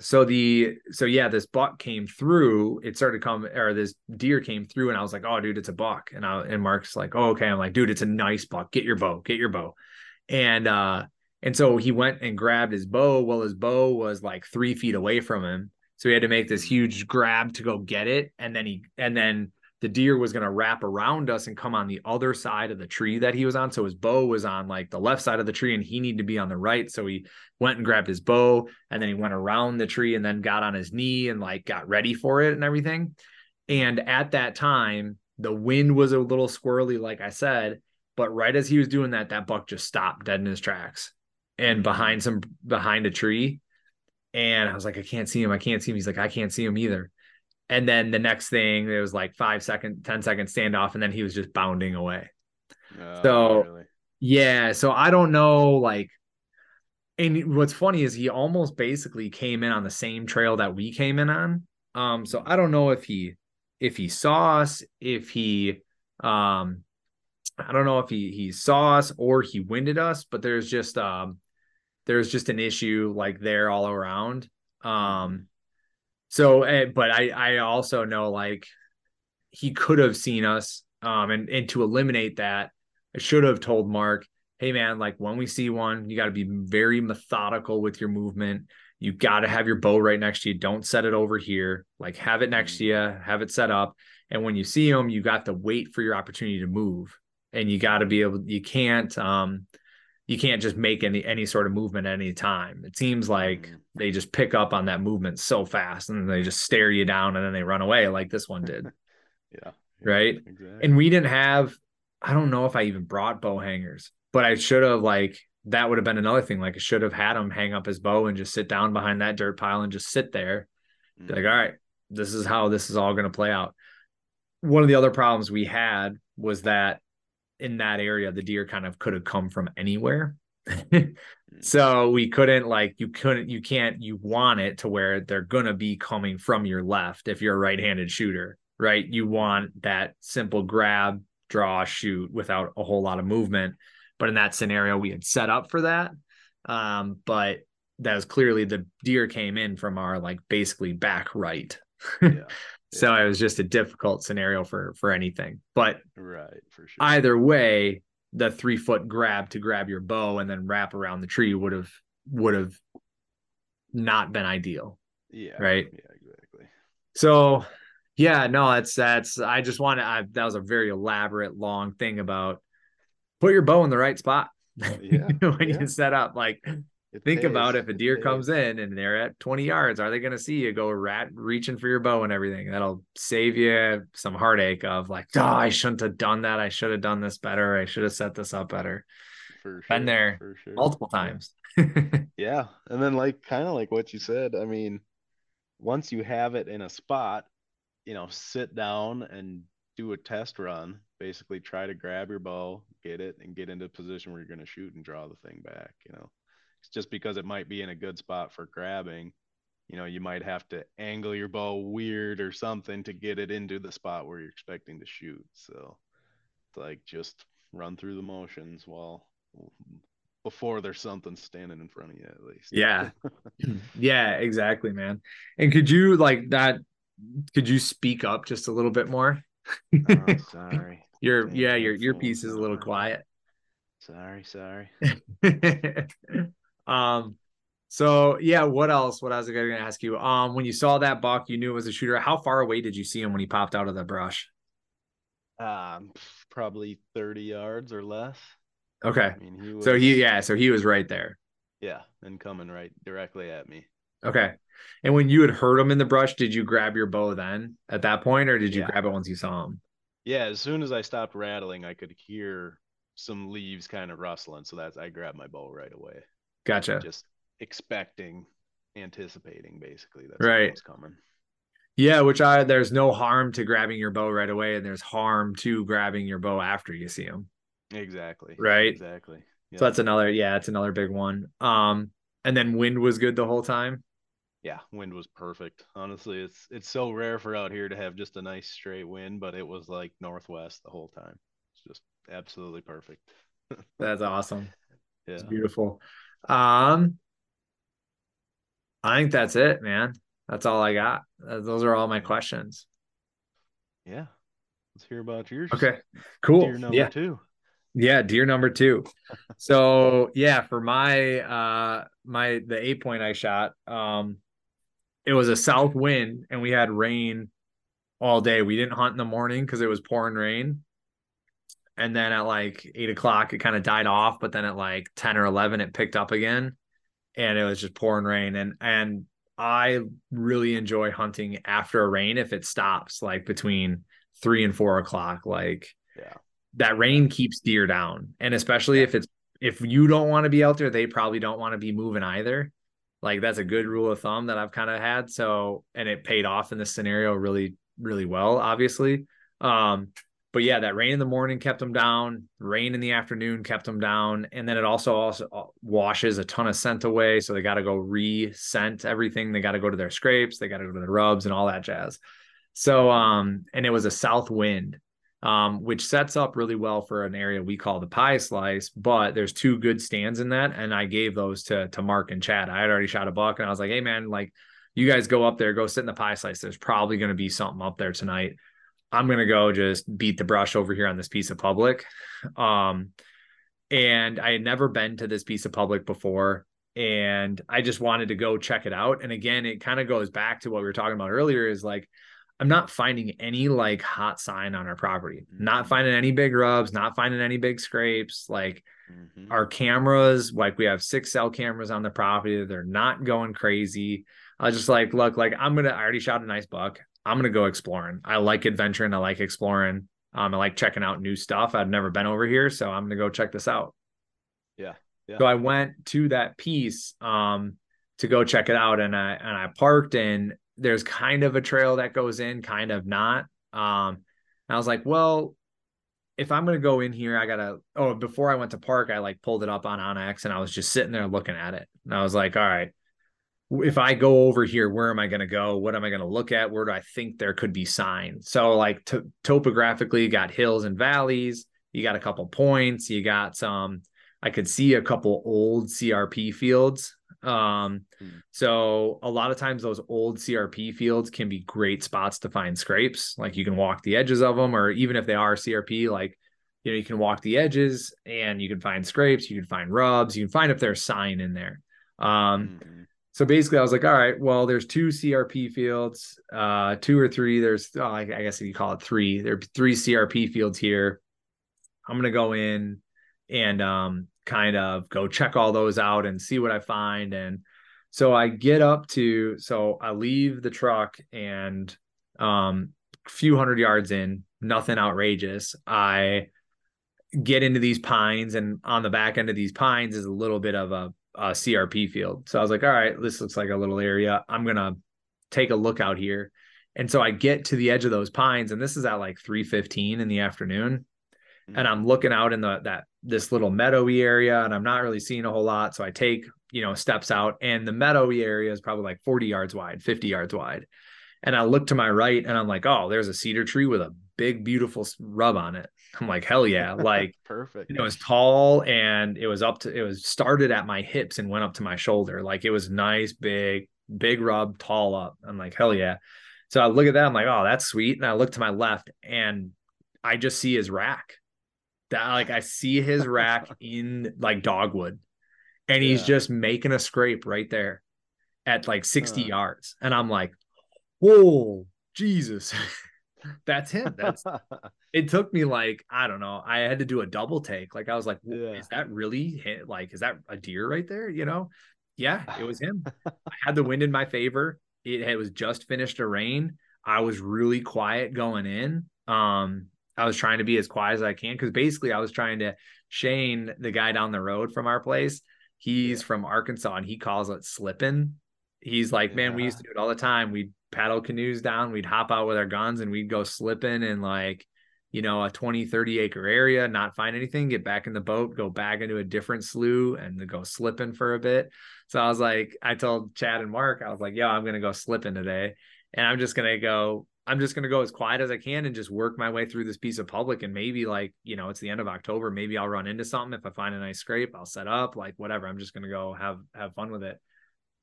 so the so yeah, this buck came through, it started to come or this deer came through and I was like, oh dude, it's a buck. And I and Mark's like, oh, okay. I'm like, dude, it's a nice buck. Get your bow, get your bow. And uh and so he went and grabbed his bow. Well, his bow was like three feet away from him. So he had to make this huge grab to go get it. And then he and then the deer was going to wrap around us and come on the other side of the tree that he was on. So his bow was on like the left side of the tree and he needed to be on the right. So he went and grabbed his bow and then he went around the tree and then got on his knee and like got ready for it and everything. And at that time, the wind was a little squirrely, like I said. But right as he was doing that, that buck just stopped dead in his tracks and behind some behind a tree. And I was like, I can't see him. I can't see him. He's like, I can't see him either. And then the next thing, it was like five second, 10 second standoff, and then he was just bounding away. Oh, so really? yeah, so I don't know, like, and what's funny is he almost basically came in on the same trail that we came in on. Um, so I don't know if he if he saw us, if he um I don't know if he he saw us or he winded us, but there's just um there's just an issue like there all around. Um so, eh, but I I also know like he could have seen us. Um, and and to eliminate that, I should have told Mark, hey man, like when we see one, you got to be very methodical with your movement. You got to have your bow right next to you. Don't set it over here. Like have it next to you, have it set up. And when you see them, you got to wait for your opportunity to move. And you got to be able. You can't. Um, you can't just make any any sort of movement at any time. It seems like mm-hmm. they just pick up on that movement so fast and they just stare you down and then they run away like this one did. yeah, Right. Exactly. And we didn't have I don't know if I even brought bow hangers, but I should have like that would have been another thing. Like I should have had him hang up his bow and just sit down behind that dirt pile and just sit there. Mm-hmm. Like, all right, this is how this is all going to play out. One of the other problems we had was that in that area, the deer kind of could have come from anywhere. so we couldn't like you couldn't you can't you want it to where they're gonna be coming from your left if you're a right-handed shooter, right? You want that simple grab, draw, shoot without a whole lot of movement. But in that scenario, we had set up for that. Um, but that was clearly the deer came in from our like basically back right. yeah so it was just a difficult scenario for for anything. But right for sure. either way the three foot grab to grab your bow and then wrap around the tree would have would have not been ideal. Yeah right? yeah exactly. So yeah no that's that's i just want to that was a very elaborate long thing about put your bow in the right spot. Yeah, when yeah. you set up like it Think pays. about if a deer comes in and they're at 20 yards, are they going to see you go rat reaching for your bow and everything? That'll save you some heartache of like, oh, I shouldn't have done that. I should have done this better. I should have set this up better. For sure. Been there sure. multiple times. yeah. And then, like, kind of like what you said, I mean, once you have it in a spot, you know, sit down and do a test run. Basically, try to grab your bow, get it, and get into a position where you're going to shoot and draw the thing back, you know just because it might be in a good spot for grabbing. You know you might have to angle your bow weird or something to get it into the spot where you're expecting to shoot. So it's like just run through the motions while before there's something standing in front of you at least. Yeah. Yeah exactly man. And could you like that could you speak up just a little bit more? Oh, sorry. Your yeah your your piece is a little quiet. Sorry sorry Um, so yeah, what else? What I was going to ask you? Um, when you saw that buck, you knew it was a shooter. How far away did you see him when he popped out of the brush? Um, probably thirty yards or less. Okay. I mean, he was, so he yeah, so he was right there. Yeah, and coming right directly at me. Okay. And when you had heard him in the brush, did you grab your bow then at that point, or did you yeah. grab it once you saw him? Yeah, as soon as I stopped rattling, I could hear some leaves kind of rustling. So that's I grabbed my bow right away. Gotcha. Just expecting anticipating basically that's Right. what's coming. Yeah, which I there's no harm to grabbing your bow right away, and there's harm to grabbing your bow after you see them. Exactly. Right. Exactly. Yeah. So that's another, yeah, it's another big one. Um, and then wind was good the whole time. yeah, wind was perfect. Honestly, it's it's so rare for out here to have just a nice straight wind, but it was like northwest the whole time. It's just absolutely perfect. That's awesome. Yeah. It's beautiful. Um, I think that's it, man. That's all I got. Those are all my questions. Yeah. Let's hear about yours. Okay, cool. Deer number Yeah, two. yeah. Deer number two. So yeah, for my uh my the eight point I shot, um, it was a south wind and we had rain all day. We didn't hunt in the morning because it was pouring rain. And then at like eight o'clock, it kind of died off. But then at like 10 or 11, it picked up again and it was just pouring rain. And, and I really enjoy hunting after a rain if it stops like between three and four o'clock. Like, Yeah. that rain keeps deer down. And especially Yeah. if it's, if you don't want to be out there, they probably don't want to be moving either. Like that's a good rule of thumb that I've kind of had. So, and it paid off in this scenario really, really well, obviously. Um, but yeah, that rain in the morning kept them down. Rain in the afternoon kept them down, and then it also also uh, washes a ton of scent away. So they got to go re-scent everything. They got to go to their scrapes. They got to go to the rubs and all that jazz. So um, and it was a south wind, um, which sets up really well for an area we call the pie slice. But there's two good stands in that, and I gave those to to Mark and Chad. I had already shot a buck, and I was like, hey man, like you guys go up there, go sit in the pie slice. There's probably going to be something up there tonight. I'm gonna go just beat the brush over here on this piece of public. Um, and I had never been to this piece of public before, and I just wanted to go check it out. And again, it kind of goes back to what we were talking about earlier is like I'm not finding any like hot sign on our property, not finding any big rubs, not finding any big scrapes. Like Mhm. our cameras, like we have six cell cameras on the property, they're not going crazy. I was just like, look, like I'm gonna I already shot a nice buck. I'm gonna go exploring. I like adventuring, I like exploring. Um, I like checking out new stuff. I've never been over here, so I'm gonna go check this out. Yeah, yeah. So I went to that piece um to go check it out and I and I parked and there's kind of a trail that goes in, kind of not. Um and I was like, well, if I'm gonna go in here, I gotta oh before I went to park, I like pulled it up on onX and I was just sitting there looking at it. And I was like, all right, if I go over here, where am I going to go? What am I going to look at? Where do I think there could be signs? So, like to- topographically, you got hills and valleys. You got a couple points. You got some. I could see a couple old CRP fields. Um, Hmm. so a lot of times those old CRP fields can be great spots to find scrapes. Like you can walk the edges of them, or even if they are CRP, like you know, you can walk the edges and you can find scrapes. You can find rubs. You can find if there's sign in there. Um, Mhm. So basically, I was like, all right, well, there's two CRP fields, uh, two or three. There's, oh, I, guess you call it three, there are three CRP fields here. I'm gonna go in and um, kind of go check all those out and see what I find. And so I get up to, so I leave the truck and um, a few hundred yards in, nothing outrageous. I get into these pines, and on the back end of these pines is a little bit of a uh, CRP field. So I was like, all right, this looks like a little area. I'm going to take a look out here. And so I get to the edge of those pines and this is at like 3:15 in the afternoon and I'm looking out in the that this little meadowy area and I'm not really seeing a whole lot. So I take, you know, steps out and the meadowy area is probably like 40 yards wide, 50 yards wide. And I look to my right and I'm like, oh, there's a cedar tree with a big, beautiful rub on it. I'm like, hell yeah. Like perfect. it was tall and it was up to it was started at my hips and went up to my shoulder like it was nice big big rub tall up i'm like hell yeah so i look at that i'm like oh that's sweet and i look to my left and i just see his rack that like i see his rack in like dogwood and he's Yeah. just making a scrape right there at like 60 Huh. yards and i'm like whoa jesus that's him that's it took me like I don't know. I had to do a double take. Like I was like, Yeah. is that really hi- like is that a deer right there? You know? Yeah, it was him. I had the wind in my favor. It, it was just finished to rain. I was really quiet going in. Um, I was trying to be as quiet as I can because basically I was trying to Shane, the guy down the road from our place. He's Yeah. from Arkansas and he calls it slipping. He's like, man, we used to do it all the time. We'd paddle canoes down, we'd hop out with our guns and we'd go slipping in like, you know, a 20, 30 acre area, not find anything, get back in the boat, go back into a different slough and go slipping for a bit. So I was like, I told Chad and Mark, I was like, yo, I'm gonna go slipping today. And I'm just gonna go, I'm just gonna go as quiet as I can and just work my way through this piece of public. And maybe like, you know, it's the end of October. Maybe I'll run into something. If I find a nice scrape, I'll set up, like whatever. I'm just gonna go have have fun with it.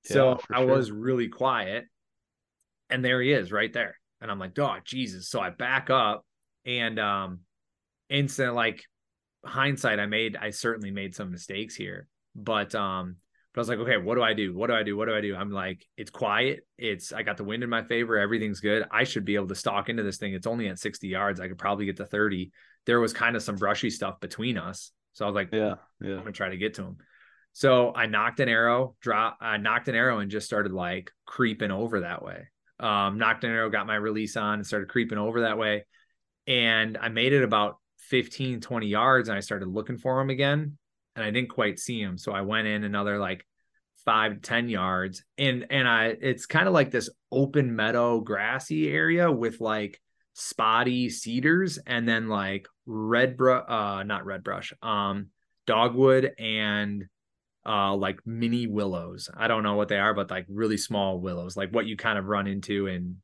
So Yeah, for I sure. was really quiet. And there he is right there. And I'm like, oh Jesus. So I back up and um instant like hindsight, I made I certainly made some mistakes here. But um but I was like, okay, what do I do? What do I do? What do I do? I'm like, it's quiet. It's I got the wind in my favor. Everything's good. I should be able to stalk into this thing. It's only at 60 yards. I could probably get to 30. There was kind of some brushy stuff between us. So I was like, Yeah, yeah. I'm gonna try to get to him. So I nocked an arrow, drop, I nocked an arrow and just started like creeping over that way. Um, nocked an arrow, got my release on and started creeping over that way. And I made it about 15, 20 yards and I started looking for him again. And I didn't quite see him. So I went in another like five 10 yards. And and I it's kind of like this open meadow grassy area with like spotty cedars and then like red brush uh not red brush um dogwood and uh like mini willows. I don't know what they are but like really small willows like what you kind of run into in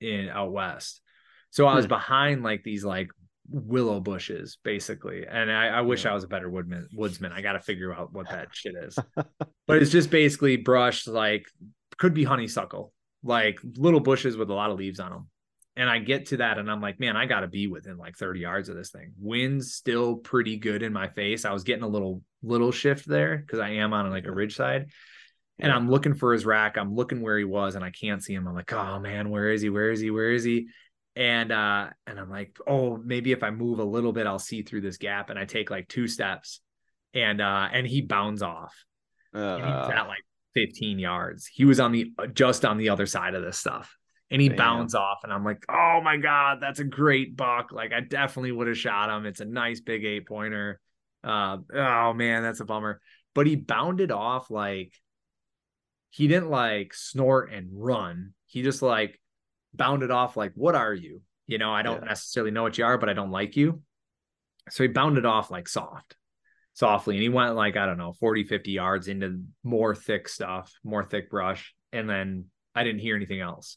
in out west. So i was Hmm. behind like these like willow bushes basically and i, I wish Yeah. i was a better woodman woodsman. I gotta figure out what that shit is. But it's just basically brush like could be honeysuckle like little bushes with a lot of leaves on them and i get to that and i'm like man i gotta be within like 30 yards of this thing. Wind's still pretty good in my face. I was getting a little little shift there because i am on like a ridge side and i'm looking for his rack i'm looking where he was and i can't see him i'm like oh man where is he where is he where is he and uh and i'm like oh maybe if i move a little bit i'll see through this gap and i take like two steps and uh and he bounds off and he was Uh, at like 15 yards. He was on the just on the other side of this stuff. And he Damn. bounds off, and I'm like, oh my God, that's a great buck. Like, I definitely would have shot him. It's a nice big eight pointer. Uh, oh man, that's a bummer. But he bounded off like he didn't like snort and run. He just like bounded off like, what are you? You know, I don't Yeah. necessarily know what you are, but I don't like you. So he bounded off like soft softly and he went like i don't know 40 50 yards into more thick stuff more thick brush and then i didn't hear anything else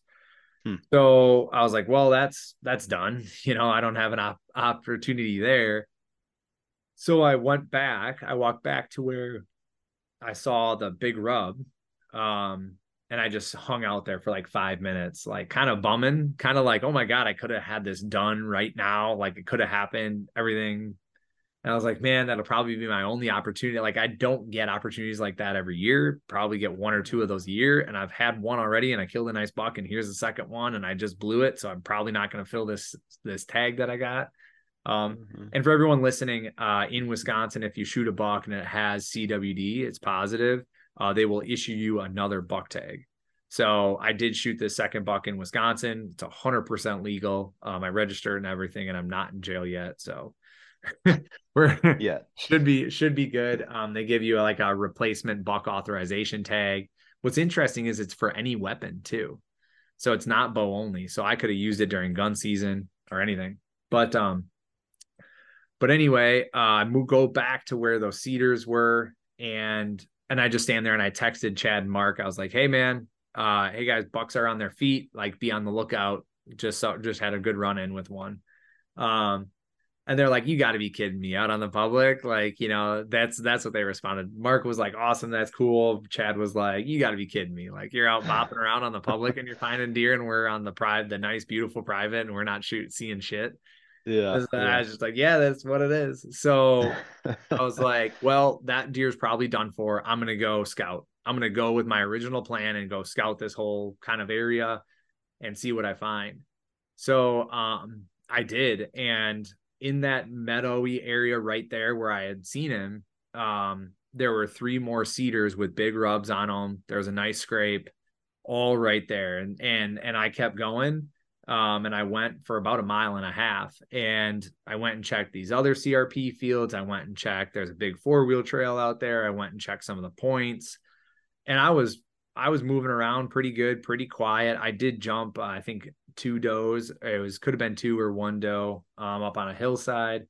Hmm. so i was like well that's that's done you know i don't have an op- opportunity there so i went back i walked back to where i saw the big rub um and i just hung out there for like five minutes like kind of bumming kind of like oh my god i could have had this done right now like it could have happened everything and I was like, man, that'll probably be my only opportunity. Like, I don't get opportunities like that every year. Probably get one or two of those a year. And I've had one already and I killed a nice buck. And here's the second one. And I just blew it. So I'm probably not going to fill this this tag that I got. Um, mhm. and for everyone listening, uh, in Wisconsin, if you shoot a buck and it has CWD, it's positive, uh, they will issue you another buck tag. So I did shoot this second buck in Wisconsin. It's hundred percent legal. Um, I registered and everything, and I'm not in jail yet. So we're Yeah. should be should be good. Um, they give you like a replacement buck authorization tag. What's interesting is it's for any weapon too, so it's not bow only. So I could have used it during gun season or anything. But um, but anyway, uh, I move go back to where those cedars were, and and I just stand there and I texted Chad and Mark. I was like, hey man, uh, hey guys, bucks are on their feet. Like, be on the lookout. Just so, just had a good run in with one. Um, and they're like, "You got to be kidding me!" Out on the public, like you know, that's that's what they responded. Mark was like, "Awesome, that's cool." Chad was like, "You got to be kidding me!" Like you're out bopping around on the public and you're finding deer, and we're on the private, the nice, beautiful private, and we're not shoot seeing shit. Yeah. And I was just like, "Yeah, that's what it is." So I was like, "Well, that deer's probably done for. I'm gonna go scout. I'm gonna go with my original plan and go scout this whole kind of area and see what I find." So um, I did, and in that meadowy area right there where I had seen him, um, there were three more cedars with big rubs on them. There was a nice scrape, all right there, and and and I kept going. Um, and I went for about a mile and a half, and I went and checked these other CRP fields. I went and checked. There's a big four wheel trail out there. I went and checked some of the points, and I was I was moving around pretty good, pretty quiet. I did jump, uh, I think two does. It was could have been two or one doe um, up on a hillside.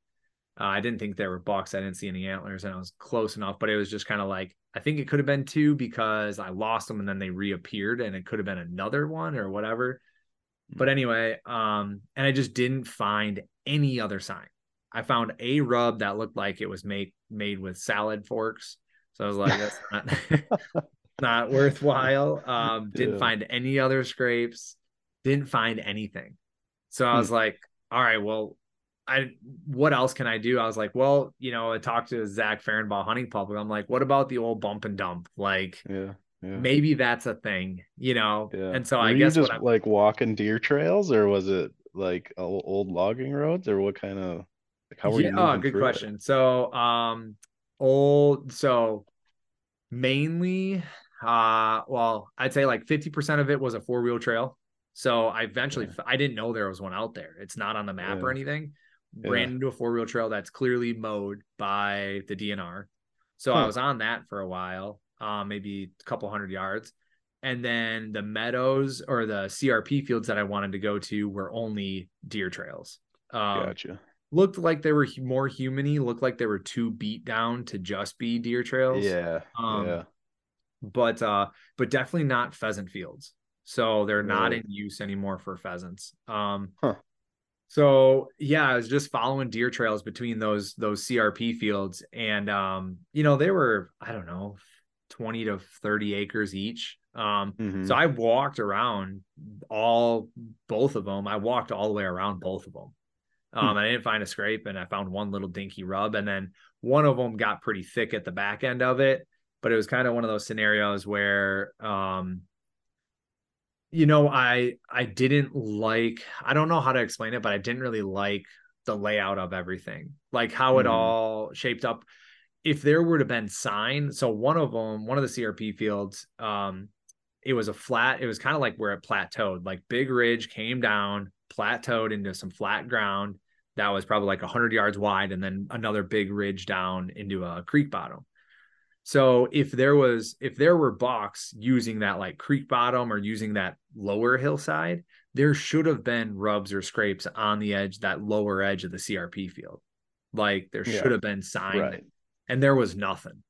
Uh, I didn't think there were bucks. I didn't see any antlers, and I was close enough. But it was just kind of like I think it could have been two because I lost them and then they reappeared, and it could have been another one or whatever. But anyway, um, and I just didn't find any other sign. I found a rub that looked like it was made made with salad forks. So I was like, that's not not worthwhile. Um, didn't Yeah. find any other scrapes, didn't find anything. So I Hmm. was like, all right, well, I what else can I do? I was like, well, you know, I talked to Zach Fehrenbaugh Hunting Public. I'm like, what about the old bump and dump? Like Yeah. Yeah. maybe that's a thing, you know? Yeah. And so Were I guess just like walking deer trails or was it like old logging roads or what kind of like how were you oh, good through it? question. So, um, old, so mainly, uh, well, I'd say like 50% of it was a four wheel trail. So I eventually, Okay. I didn't know there was one out there. It's not on the map or anything. Yeah. Ran into a four wheel trail that's clearly mowed by the DNR. So I was on that for a while, um, maybe a couple hundred yards. And then the meadows or the CRP fields that I wanted to go to were only deer trails. Um, Gotcha. looked like they were more humany, looked like they were too beat down to just be deer trails. Yeah. Um, yeah. But uh, but definitely not pheasant fields. So they're not Really? in use anymore for pheasants. Um Huh. so yeah, I was just following deer trails between those those CRP fields. And um, you know, they were, I don't know, 20 to 30 acres each. Um, Mhm. so I walked around all both of them. I walked all the way around both of them. Um, Hmm. I didn't find a scrape, and I found one little dinky rub, and then one of them got pretty thick at the back end of it. But it was kind of one of those scenarios where, um, you know, I I didn't like. I don't know how to explain it, but I didn't really like the layout of everything, like how it Mhm. all shaped up. If there were to been sign, so one of them, one of the CRP fields, um, it was a flat. It was kind of like where it plateaued, like big ridge came down, plateaued into some flat ground that was probably like 100 yards wide and then another big ridge down into a creek bottom so if there was if there were bucks using that like creek bottom or using that lower hillside there should have been rubs or scrapes on the edge that lower edge of the crp field like there Yeah. should have been sign Right. And there was nothing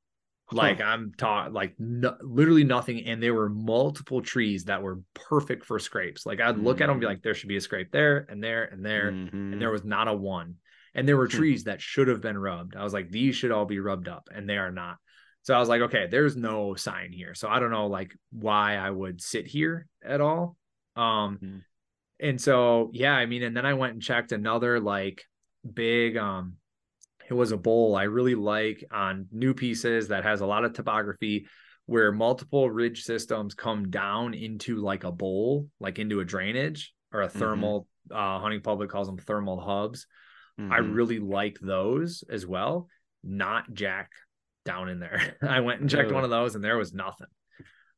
like i'm taught like no, literally nothing and there were multiple trees that were perfect for scrapes like i'd look at them and be Mhm. like there should be a scrape there and there and there Mhm. and there was not a one and there were Hmm. trees that should have been rubbed i was like these should all be rubbed up and they are not so i was like okay there's no sign here so i don't know like why i would sit here at all um Mhm. and so yeah i mean and then i went and checked another like big um it was a bowl I really like on new pieces that has a lot of topography where multiple ridge systems come down into like a bowl, like into a drainage or a Mhm. thermal. Uh, hunting public calls them thermal hubs. I Mhm. really like those as well. Not jack down in there. I went and checked one of those and there was nothing.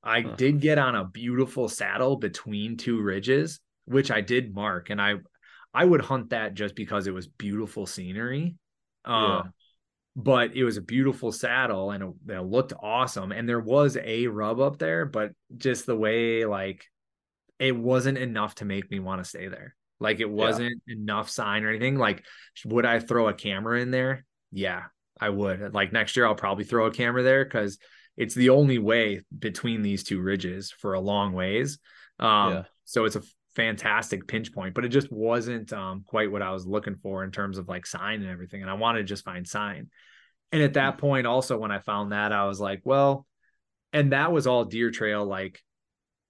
I Huh. did get on a beautiful saddle between two ridges, which I did mark, and I I would hunt that just because it was beautiful scenery. Um, Yeah. but it was a beautiful saddle and it, it looked awesome. And there was a rub up there, but just the way like it wasn't enough to make me want to stay there. Like it wasn't enough sign or anything. Like, would I throw a camera in there? Yeah, I would. Like next year, I'll probably throw a camera there because it's the only way between these two ridges for a long ways. Um, Yeah. so it's a fantastic pinch point, but it just wasn't um quite what I was looking for in terms of like sign and everything. And I wanted to just find sign. And at that point, also when I found that, I was like, well, and that was all deer trail, like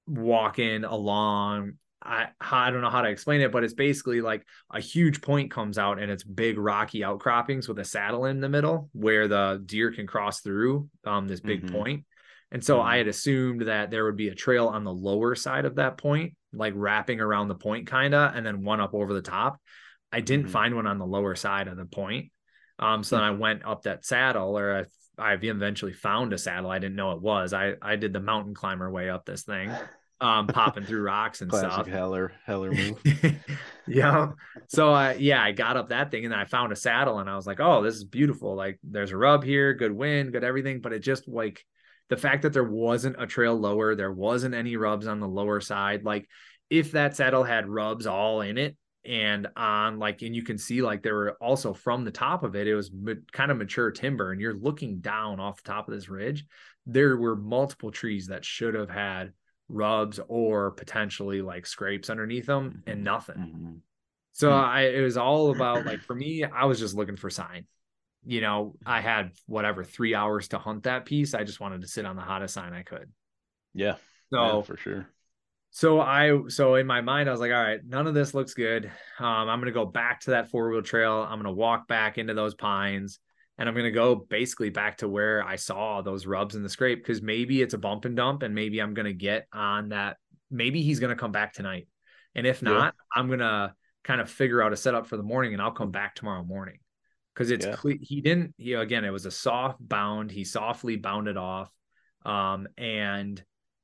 walking along. I I don't know how to explain it, but it's basically like a huge point comes out and it's big rocky outcroppings with a saddle in the middle where the deer can cross through um this big Mhm. point. And so I Mhm. had assumed that there would be a trail on the lower side of that point, like wrapping around the point kinda, and then one up over the top. I didn't Mhm. find one on the lower side of the point. Um, so then I went up that saddle, or I I eventually found a saddle. I didn't know it was. I I did the mountain climber way up this thing, um, popping through rocks and Classic stuff. Heller Heller move. yeah. So I yeah, I got up that thing and then I found a saddle and I was like, oh, this is beautiful. Like there's a rub here, good wind, good everything, but it just like the fact that there wasn't a trail lower, there wasn't any rubs on the lower side. Like if that saddle had rubs all in it and on like, and you can see like there were also from the top of it, it was ma- kind of mature timber and you're looking down off the top of this ridge. There were multiple trees that should have had rubs or potentially like scrapes underneath them and nothing. Mm-hmm. So Hmm. I it was all about like for me, I was just looking for sign. You know, I had whatever three hours to hunt that piece. I just wanted to sit on the hottest sign I could. Yeah. So yeah, for sure. so I so in my mind I was like, all right, none of this looks good. Um, I'm gonna go back to that four wheel trail. I'm gonna walk back into those pines, and I'm gonna go basically back to where I saw those rubs in the scrape because maybe it's a bump and dump, and maybe I'm gonna get on that. Maybe he's gonna come back tonight, and if Yeah. not, I'm gonna kind of figure out a setup for the morning, and I'll come back tomorrow morning because it's Yeah. cle- he didn't. Know, again, it was a soft bound. He softly bounded off, um, and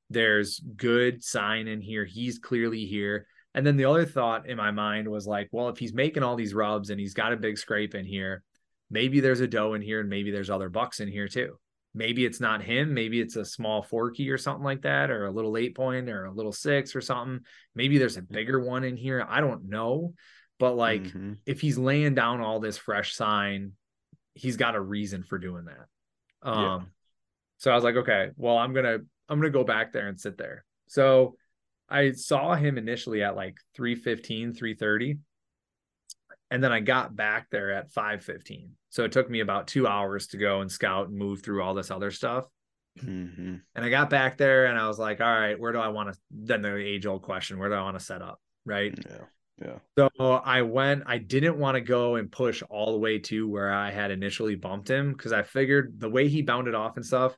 there's good sign in here. He's clearly here. And then the other thought in my mind was like, well, if he's making all these rubs and he's got a big scrape in here, maybe there's a doe in here and maybe there's other bucks in here too. Maybe it's not him. Maybe it's a small forky or something like that, or a little eight point or a little six or something. Maybe there's a bigger one in here. I don't know. But like, Mhm. if he's laying down all this fresh sign, he's got a reason for doing that. Um Yeah. so I was like, okay, well, I'm gonna I'm gonna go back there and sit there. So I saw him initially at like 315, 330. And then I got back there at 515. So it took me about two hours to go and scout and move through all this other stuff. Mhm. And I got back there and I was like, all right, where do I want to then the age old question, where do I want to set up? Right. Yeah. Yeah. So I went, I didn't want to go and push all the way to where I had initially bumped him because I figured the way he bounded off and stuff,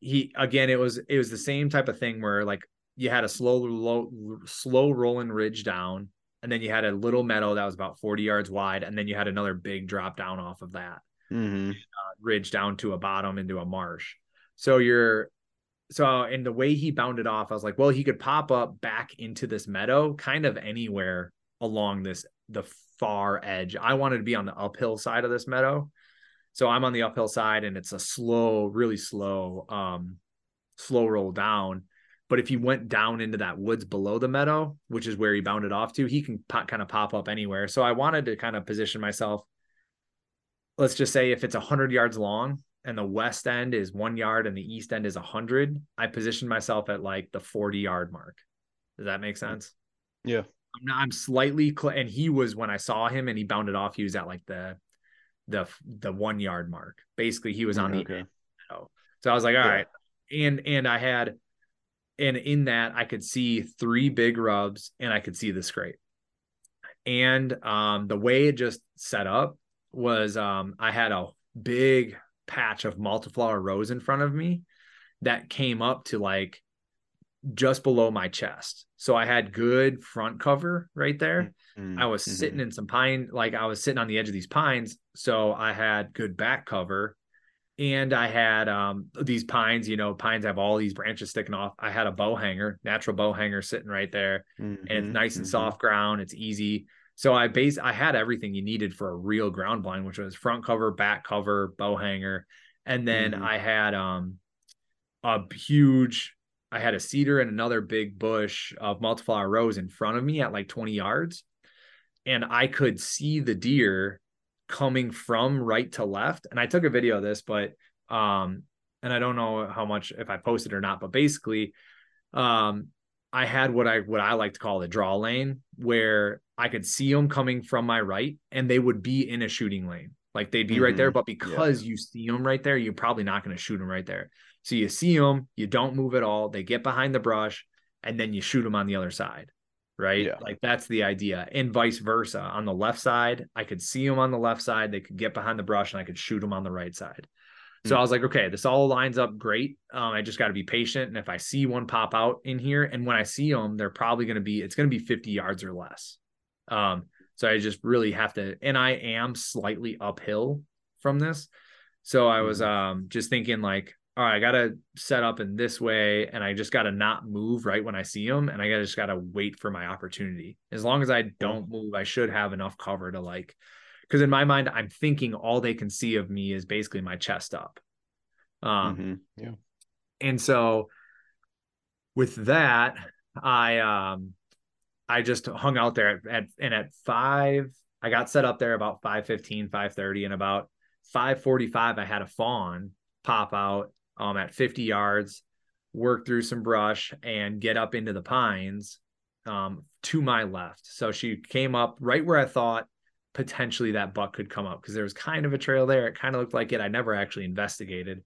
he again, it was it was the same type of thing where like you had a slow low slow rolling ridge down, and then you had a little meadow that was about 40 yards wide, and then you had another big drop down off of that Mhm. uh, ridge down to a bottom into a marsh. So you're so in the way he bounded off, I was like, well, he could pop up back into this meadow kind of anywhere along this the far edge. I wanted to be on the uphill side of this meadow. So I'm on the uphill side and it's a slow, really slow, um, slow roll down. But if he went down into that woods below the meadow, which is where he bounded off to, he can pop, kind of pop up anywhere. So I wanted to kind of position myself. Let's just say if it's 100 yards long and the west end is one yard and the east end is 100, I positioned myself at like the 40 yard mark. Does that make sense? Yeah. I'm, not, I'm slightly, cl- and he was when I saw him and he bounded off, he was at like the the the one yard mark. Basically, he was on the okay. so, so I was like, all Yeah. right. And and I had and in that I could see three big rubs and I could see the scrape. And um the way it just set up was um I had a big patch of multiflora rose in front of me that came up to like just below my chest. So I had good front cover right there. I was sitting in some pine, like I was sitting on the edge of these pines. So I had good back cover. And I had um these pines, you know, pines have all these branches sticking off. I had a bow hanger, natural bow hanger sitting right there. And it's Mhm. nice and Mhm. soft ground. It's easy. So I base I had everything you needed for a real ground blind, which was front cover, back cover, bow hanger. And then Mhm. I had um a huge I had a cedar and another big bush of multiflora rose in front of me at like 20 yards. And I could see the deer coming from right to left. And I took a video of this, but um, and I don't know how much if I posted or not, but basically, um, I had what I what I like to call the draw lane where I could see them coming from my right and they would be in a shooting lane. Like they'd be right there, but because you see them right there, you're probably not going to shoot them right there. So you see them, you don't move at all. They get behind the brush, and then you shoot them on the other side, right? Yeah. Like that's the idea, and vice versa. On the left side, I could see them on the left side. They could get behind the brush, and I could shoot them on the right side. So Hmm. I was like, okay, this all lines up great. Um, I just got to be patient, and if I see one pop out in here, and when I see them, they're probably going to be it's going to be 50 yards or less. Um, so I just really have to, and I am slightly uphill from this. So I was Mhm. um just thinking like, all right, I gotta set up in this way, and I just gotta not move right when I see them, and I gotta just gotta wait for my opportunity. As long as I don't move, I should have enough cover to like, because in my mind, I'm thinking all they can see of me is basically my chest up. Um, Mhm. Yeah. And so with that, I um I just hung out there at, at and at five, I got set up there about 515, 530, and about 545, I had a fawn pop out um at 50 yards, work through some brush and get up into the pines um to my left. So she came up right where I thought potentially that buck could come up because there was kind of a trail there. It kind of looked like it. I never actually investigated,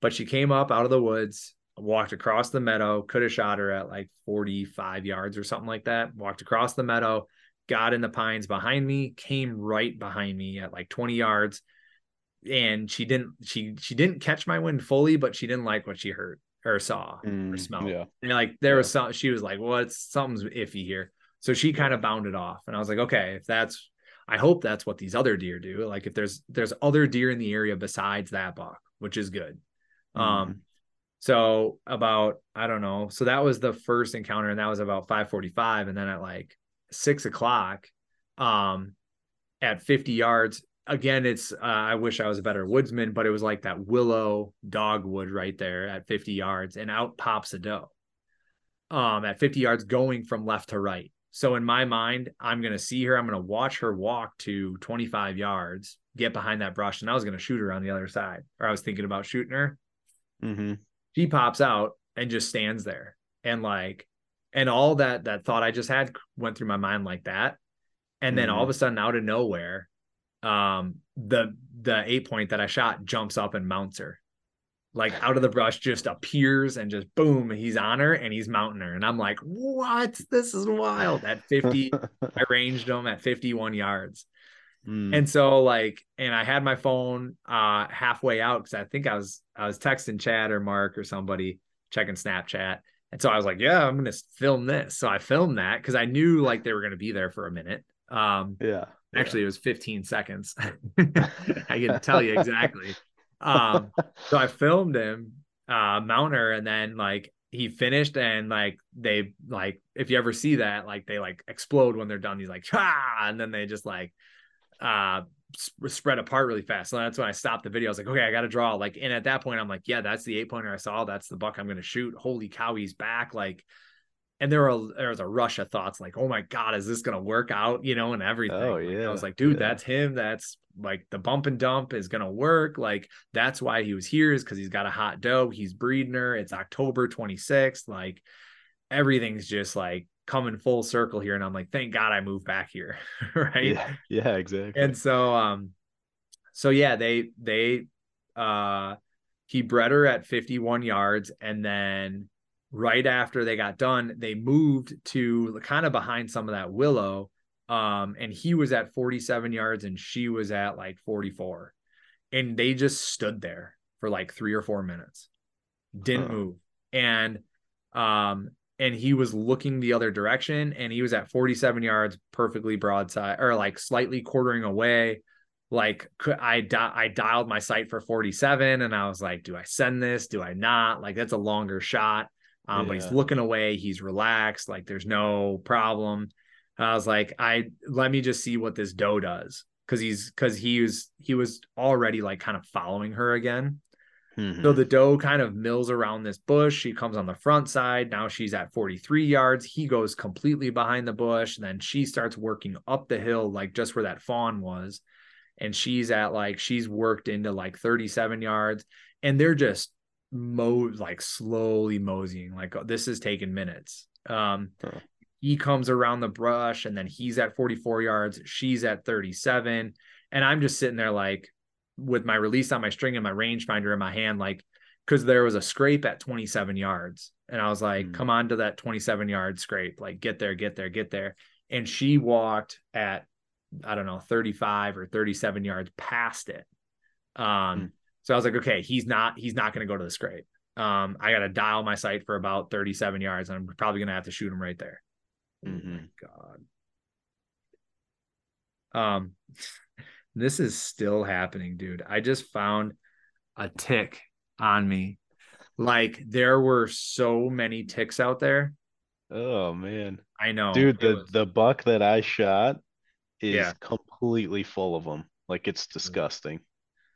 but she came up out of the woods, walked across the meadow, could have shot her at like 45 yards or something like that. Walked across the meadow, got in the pines behind me, came right behind me at like 20 yards. And she didn't she she didn't catch my wind fully, but she didn't like what she heard or saw Mm, or smelled. yeah. And like there was some she was like, Well, it's something's iffy here. So she kind of bounded off. And I was like, okay, if that's I hope that's what these other deer do. Like if there's there's other deer in the area besides that buck, which is good. Mhm. Um so about I don't know. So that was the first encounter, and that was about 545. And then at like six o'clock, um, at 50 yards, again, it's uh, I wish I was a better woodsman, but it was like that willow dogwood right there at 50 yards, and out pops a doe. Um, at 50 yards going from left to right. So in my mind, I'm gonna see her, I'm gonna watch her walk to 25 yards, get behind that brush, and I was gonna shoot her on the other side, or I was thinking about shooting her Mhm. she pops out and just stands there and like and all that that thought i just had went through my mind like that and then all of a sudden out of nowhere um the the eight point that i shot jumps up and mounts her like out of the brush just appears and just boom he's on her and he's mounting her and i'm like what this is wild at 50 i ranged him at 51 yards Mm. and so like, and I had my phone uh halfway out because I think I was I was texting Chad or Mark or somebody checking Snapchat. And so I was like, yeah, I'm gonna film this. So I filmed that because I knew like they were gonna be there for a minute. Um yeah. Actually it was 15 seconds. I can tell you exactly. Um so I filmed him uh mount her and then like he finished and like they like if you ever see that like they like explode when they're done he's like ah and then they just like uh sp- spread apart really fast. So that's when I stopped the video. I was like, okay, I got to draw. Like, and at that point, I'm like, yeah, that's the eight pointer I saw. That's the buck I'm going to shoot. Holy cow, he's back. Like, and there were was a rush of thoughts like, oh my god, is this going to work out? You know, and everything. Oh, Like, I was like, dude, yeah. that's him. That's like the bump and dump is going to work. Like, that's why he was here is because he's got a hot doe. He's breeding her. It's October 26th. Like, everything's just like coming full circle here. And I'm like, thank God I moved back here. right Yeah. Yeah. Exactly. and so um so yeah they they uh he bred her at 51 yards and then right after they got done they moved to kind of behind some of that willow um and he was at 47 yards and she was at like 44 and they just stood there for like 3 or 4 minutes. Didn't Huh. move. And um and he was looking the other direction and he was at 47 yards perfectly broadside or like slightly quartering away. Like could I di- I dialed my sight for 47 and I was like do I send this? Do I not? Like that's a longer shot um but he's looking away he's relaxed like there's no problem And I was like I let me just see what this doe does cuz he's cuz he was he was already like kind of following her again Mhm. so the doe kind of mills around this bush. She comes on the front side. Now she's at 43 yards. He goes completely behind the bush. And then she starts working up the hill, like just where that fawn was. And she's at like, she's worked into like 37 yards. And they're just mo like slowly moseying. Like this is taking minutes. Um, Huh. he comes around the brush and then he's at 44 yards. She's at 37. And I'm just sitting there like, with my release on my string and my rangefinder in my hand, like because there was a scrape at 27 yards. And I was like, Mm. come on to that 27 yard scrape, like get there, get there, get there. And she walked at, I don't know, 35 or 37 yards past it. Um, Mm. So I was like, okay, he's not, he's not going to go to the scrape. Um, I got to dial my sight for about 37 yards and I'm probably going to have to shoot him right there. Oh my Mhm. God. Um, this is still happening, dude. I just found a tick on me. Like there were so many ticks out there. Oh man. I know, Dude, the was- the buck that I shot is Yeah. completely full of them. Like it's disgusting.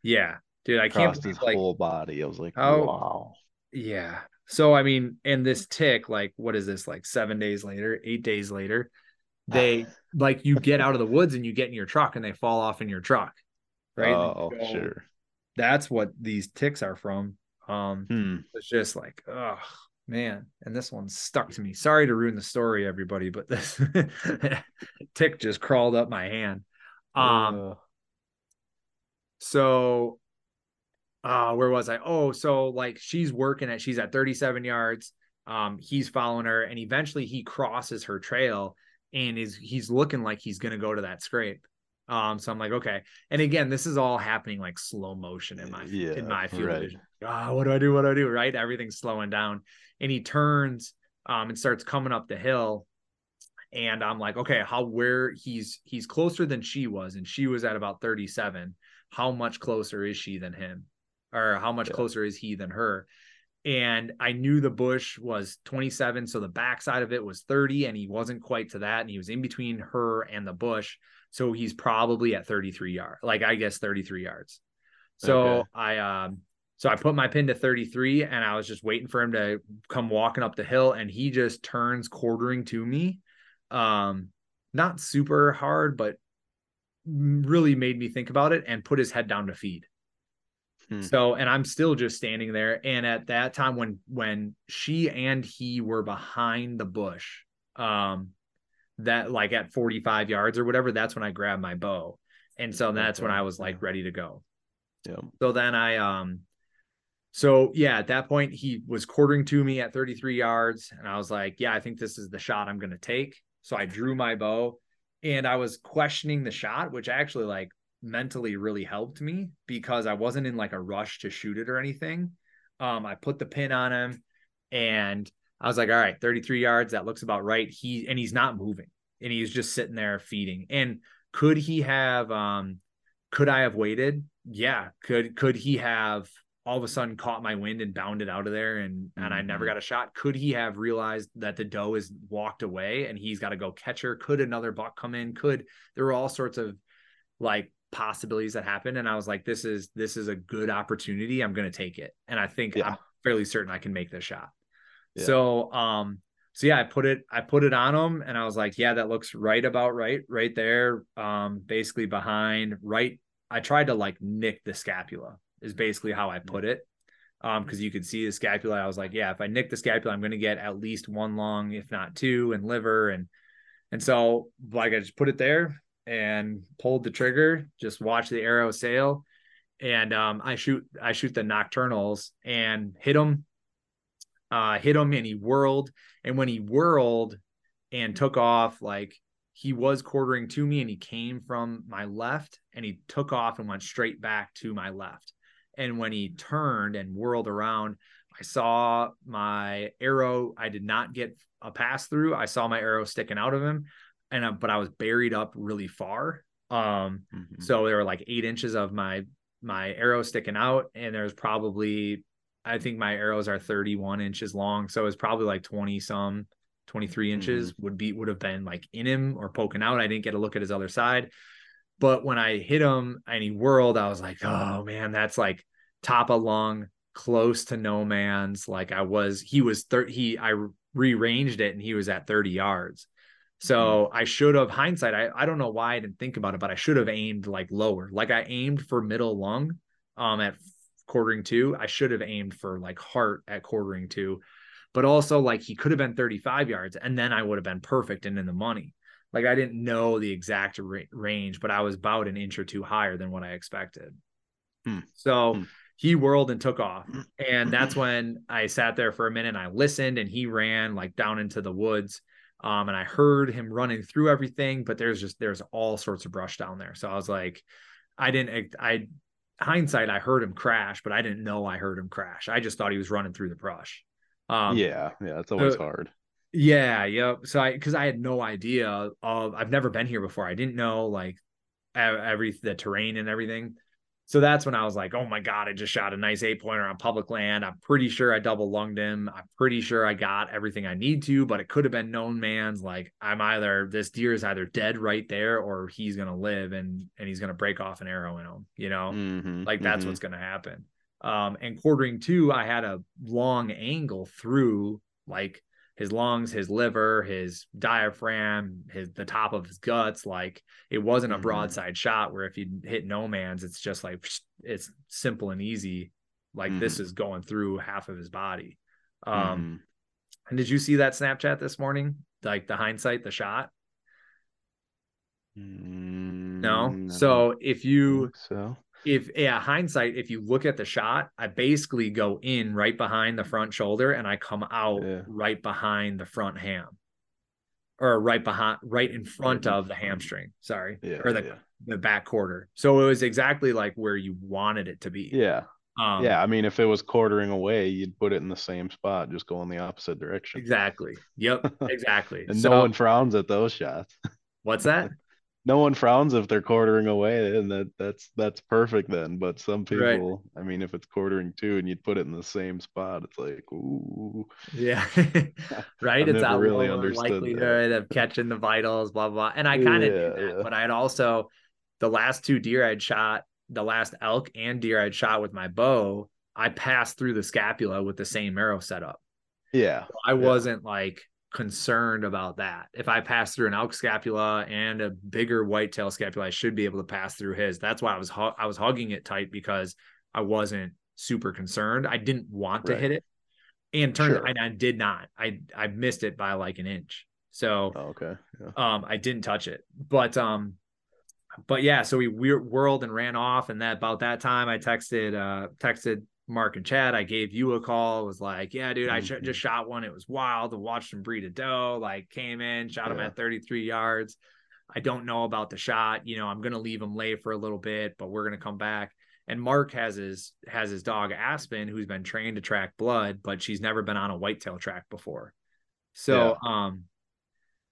yeah, dude. I can't Across his like whole body. I was like, how- wow. Yeah. So I mean, and this tick, like, what is this? Like seven days later, eight days later, they like you get out of the woods and you get in your truck and they fall off in your truck. Right. Oh, So sure. That's what these ticks are from. Um, Hmm. it's just like, oh man, and this one stuck to me. Sorry to ruin the story, everybody, but this tick just crawled up my hand. Um, Uh, so uh where was I? Oh, so like she's working at she's at 37 yards. Um, he's following her, and eventually he crosses her trail and is he's looking like he's gonna go to that scrape. Um, so I'm like, okay. And again, this is all happening like slow motion in my Yeah, in my field right. vision. Ah, what do I do? What do I do? Right? Everything's slowing down. And he turns um and starts coming up the hill. And I'm like, okay, how where he's he's closer than she was, and she was at about 37. How much closer is she than him? Or how much Yeah. closer is he than her? And I knew the bush was 27, so the backside of it was 30, and he wasn't quite to that, and he was in between her and the bush. So he's probably at 33 yards, like I guess 33 yards. So Okay. I um so I put my pin to 33 and I was just waiting for him to come walking up the hill and he just turns quartering to me. Um not super hard, but really made me think about it and put his head down to feed. Hmm. So and I'm still just standing there. And at that time when when she and he were behind the bush, um that like at 45 yards or whatever, that's when I grabbed my bow. And so that's when I was like ready to go. yeah. So then I um so yeah, at that point he was quartering to me at 33 yards and I was like, yeah, I think this is the shot I'm going to take. So I drew my bow and I was questioning the shot, which actually like mentally really helped me because I wasn't in like a rush to shoot it or anything. Um I put the pin on him and I was like, all right, 33 yards, that looks about right. He and he's not moving and he's just sitting there feeding. And could he have um could I have waited? Yeah. Could could he have all of a sudden caught my wind and bounded out of there and and I never Mhm. got a shot? Could he have realized that the doe is walked away and he's got to go catch her? Could another buck come in? Could there were all sorts of like possibilities that happened and I was like this is this is a good opportunity. I'm going to take it. And I think Yeah. I'm fairly certain I can make this shot. Yeah. So um so yeah, I put it I put it on him and I was like, yeah, that looks right about right right there. Um basically behind right I tried to like nick the scapula is basically how I put it. Um because you could see the scapula. I was like, yeah, if I nick the scapula, I'm going to get at least one lung if not two and liver and and so like I just put it there and pulled the trigger, just watch the arrow sail and um I shoot I shoot the Nockturnals and hit him uh, hit him and he whirled. And when he whirled and took off, like he was quartering to me and he came from my left and he took off and went straight back to my left. And when he turned and whirled around, I saw my arrow. I did not get a pass through. I saw my arrow sticking out of him, and uh, but I was buried up really far. Um, Mhm. so there were like eight inches of my my arrow sticking out, and there's probably I think my arrows are 31 inches long, so it's probably like 20 some, 23 inches would be would have been like in him or poking out. I didn't get a look at his other side, but when I hit him and he whirled, I was like, oh man, that's like top of lung, close to no man's. Like I was, he was 30. He I rearranged it and he was at 30 yards. So I should have hindsight. I, I don't know why I didn't think about it, but I should have aimed like lower. Like I aimed for middle lung um at quartering to. I should have aimed for like heart at quartering to. But also like he could have been 35 yards and then I would have been perfect and in the money. Like I didn't know the exact ra- range, but I was about an inch or two higher than what I expected. Hmm. So Hmm. he whirled and took off. And that's when I sat there for a minute and I listened and he ran like down into the woods. Um, and I heard him running through everything, but there's just there's all sorts of brush down there. So I was like, I didn't I hindsight, I heard him crash, but I didn't know I heard him crash. I just thought he was running through the brush. Um, yeah, yeah, it's always hard. yeah, yep. So I because I had no idea of I've never been here before. I didn't know like every the terrain and everything. So that's when I was like, oh my God, I just shot a nice eight pointer on public land. I'm pretty sure I double lunged him. I'm pretty sure I got everything I need to, but it could have been known man's. Like I'm either this deer is either dead right there or he's gonna live and and he's gonna break off an arrow in him, you know? Mhm, like that's mhm. what's gonna happen. Um, and quartering to, I had a long angle through like his lungs, his liver, his diaphragm, his the top of his guts. Like it wasn't a Mhm. broadside shot where if you hit no man's, it's just like it's simple and easy. Like this is going through half of his body. Um, Mhm. and did you see that Snapchat this morning? Like the hindsight, the shot? No. Mm, So if you so if yeah, hindsight, if you look at the shot, I basically go in right behind the front shoulder and I come out Yeah. right behind the front ham. Or right behind right in front of the hamstring. Sorry. yeah or the yeah the back quarter. So it was exactly like where you wanted it to be. yeah Um yeah i mean if it was quartering away you'd put it in the same spot just go in the opposite direction exactly. Yep, exactly. and so no one frowns at those shots what's that? no one frowns if they're quartering away and that that's that's perfect then but some Right. people i mean if it's quartering to and you'd put it in the same spot it's like ooh Yeah. right. It's a really understood that. likelihood of catching the vitals, blah, blah. And I kind of Yeah, did that, yeah. but I had also the last two deer I'd shot, the last elk and deer I'd shot with my bow, I passed through the scapula with the same arrow setup. yeah I wasn't like concerned about that. If I pass through an elk scapula and a bigger whitetail scapula, I should be able to pass through his. That's why I was hu- I was hugging it tight because I wasn't super concerned. I didn't want to Right. hit it, and turned Sure. and I did not. I I missed it by like an inch. So oh, okay yeah. um I didn't touch it. But um but yeah, so we, we whirled and ran off and that about that time I texted uh texted Mark and Chad. I gave you a call. Was like, yeah, dude, I sh- just shot one. It was wild. I watched him breed a doe. Like, came in, shot him at 33 yards. I don't know about the shot. You know, I'm gonna leave him lay for a little bit, but we're gonna come back. And Mark has his has his dog Aspen, who's been trained to track blood, but she's never been on a whitetail track before. So um,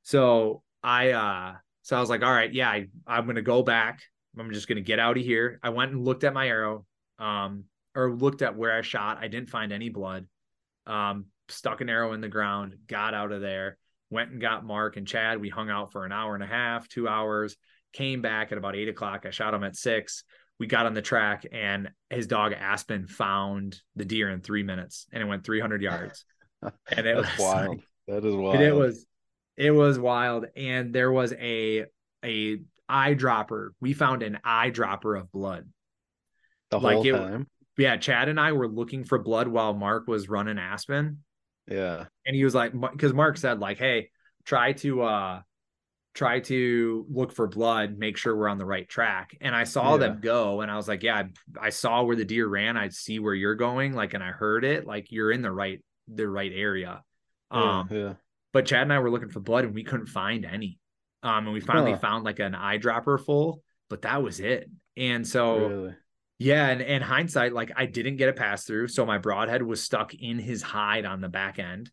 so I uh, so I was like, all right, yeah, I, I'm gonna go back. I'm just gonna get out of here. I went and looked at my arrow, um, or looked at where I shot. I didn't find any blood. Um, stuck an arrow in the ground, got out of there, went and got Mark and Chad. We hung out for an hour and a half, two hours, came back at about eight o'clock. I shot him at six. We got on the track and his dog Aspen found the deer in three minutes and it went 300 yards. And it was like- wild that is wild and it was it was wild and there was a a eyedropper we found an eyedropper of blood the like whole it- time yeah chad and i were looking for blood while mark was running aspen yeah and he was like because mark said like hey try to uh try to look for blood make sure we're on the right track and i saw Yeah. them go and i was like yeah I, I saw where the deer ran i see where you're going like and i heard it like you're in the right the right area yeah, um yeah. but Chad and I were looking for blood and we couldn't find any. Um, and we finally Huh. found like an eyedropper full, but that was it. And so, really yeah, and in hindsight, like I didn't get a pass through, so my broadhead was stuck in his hide on the back end.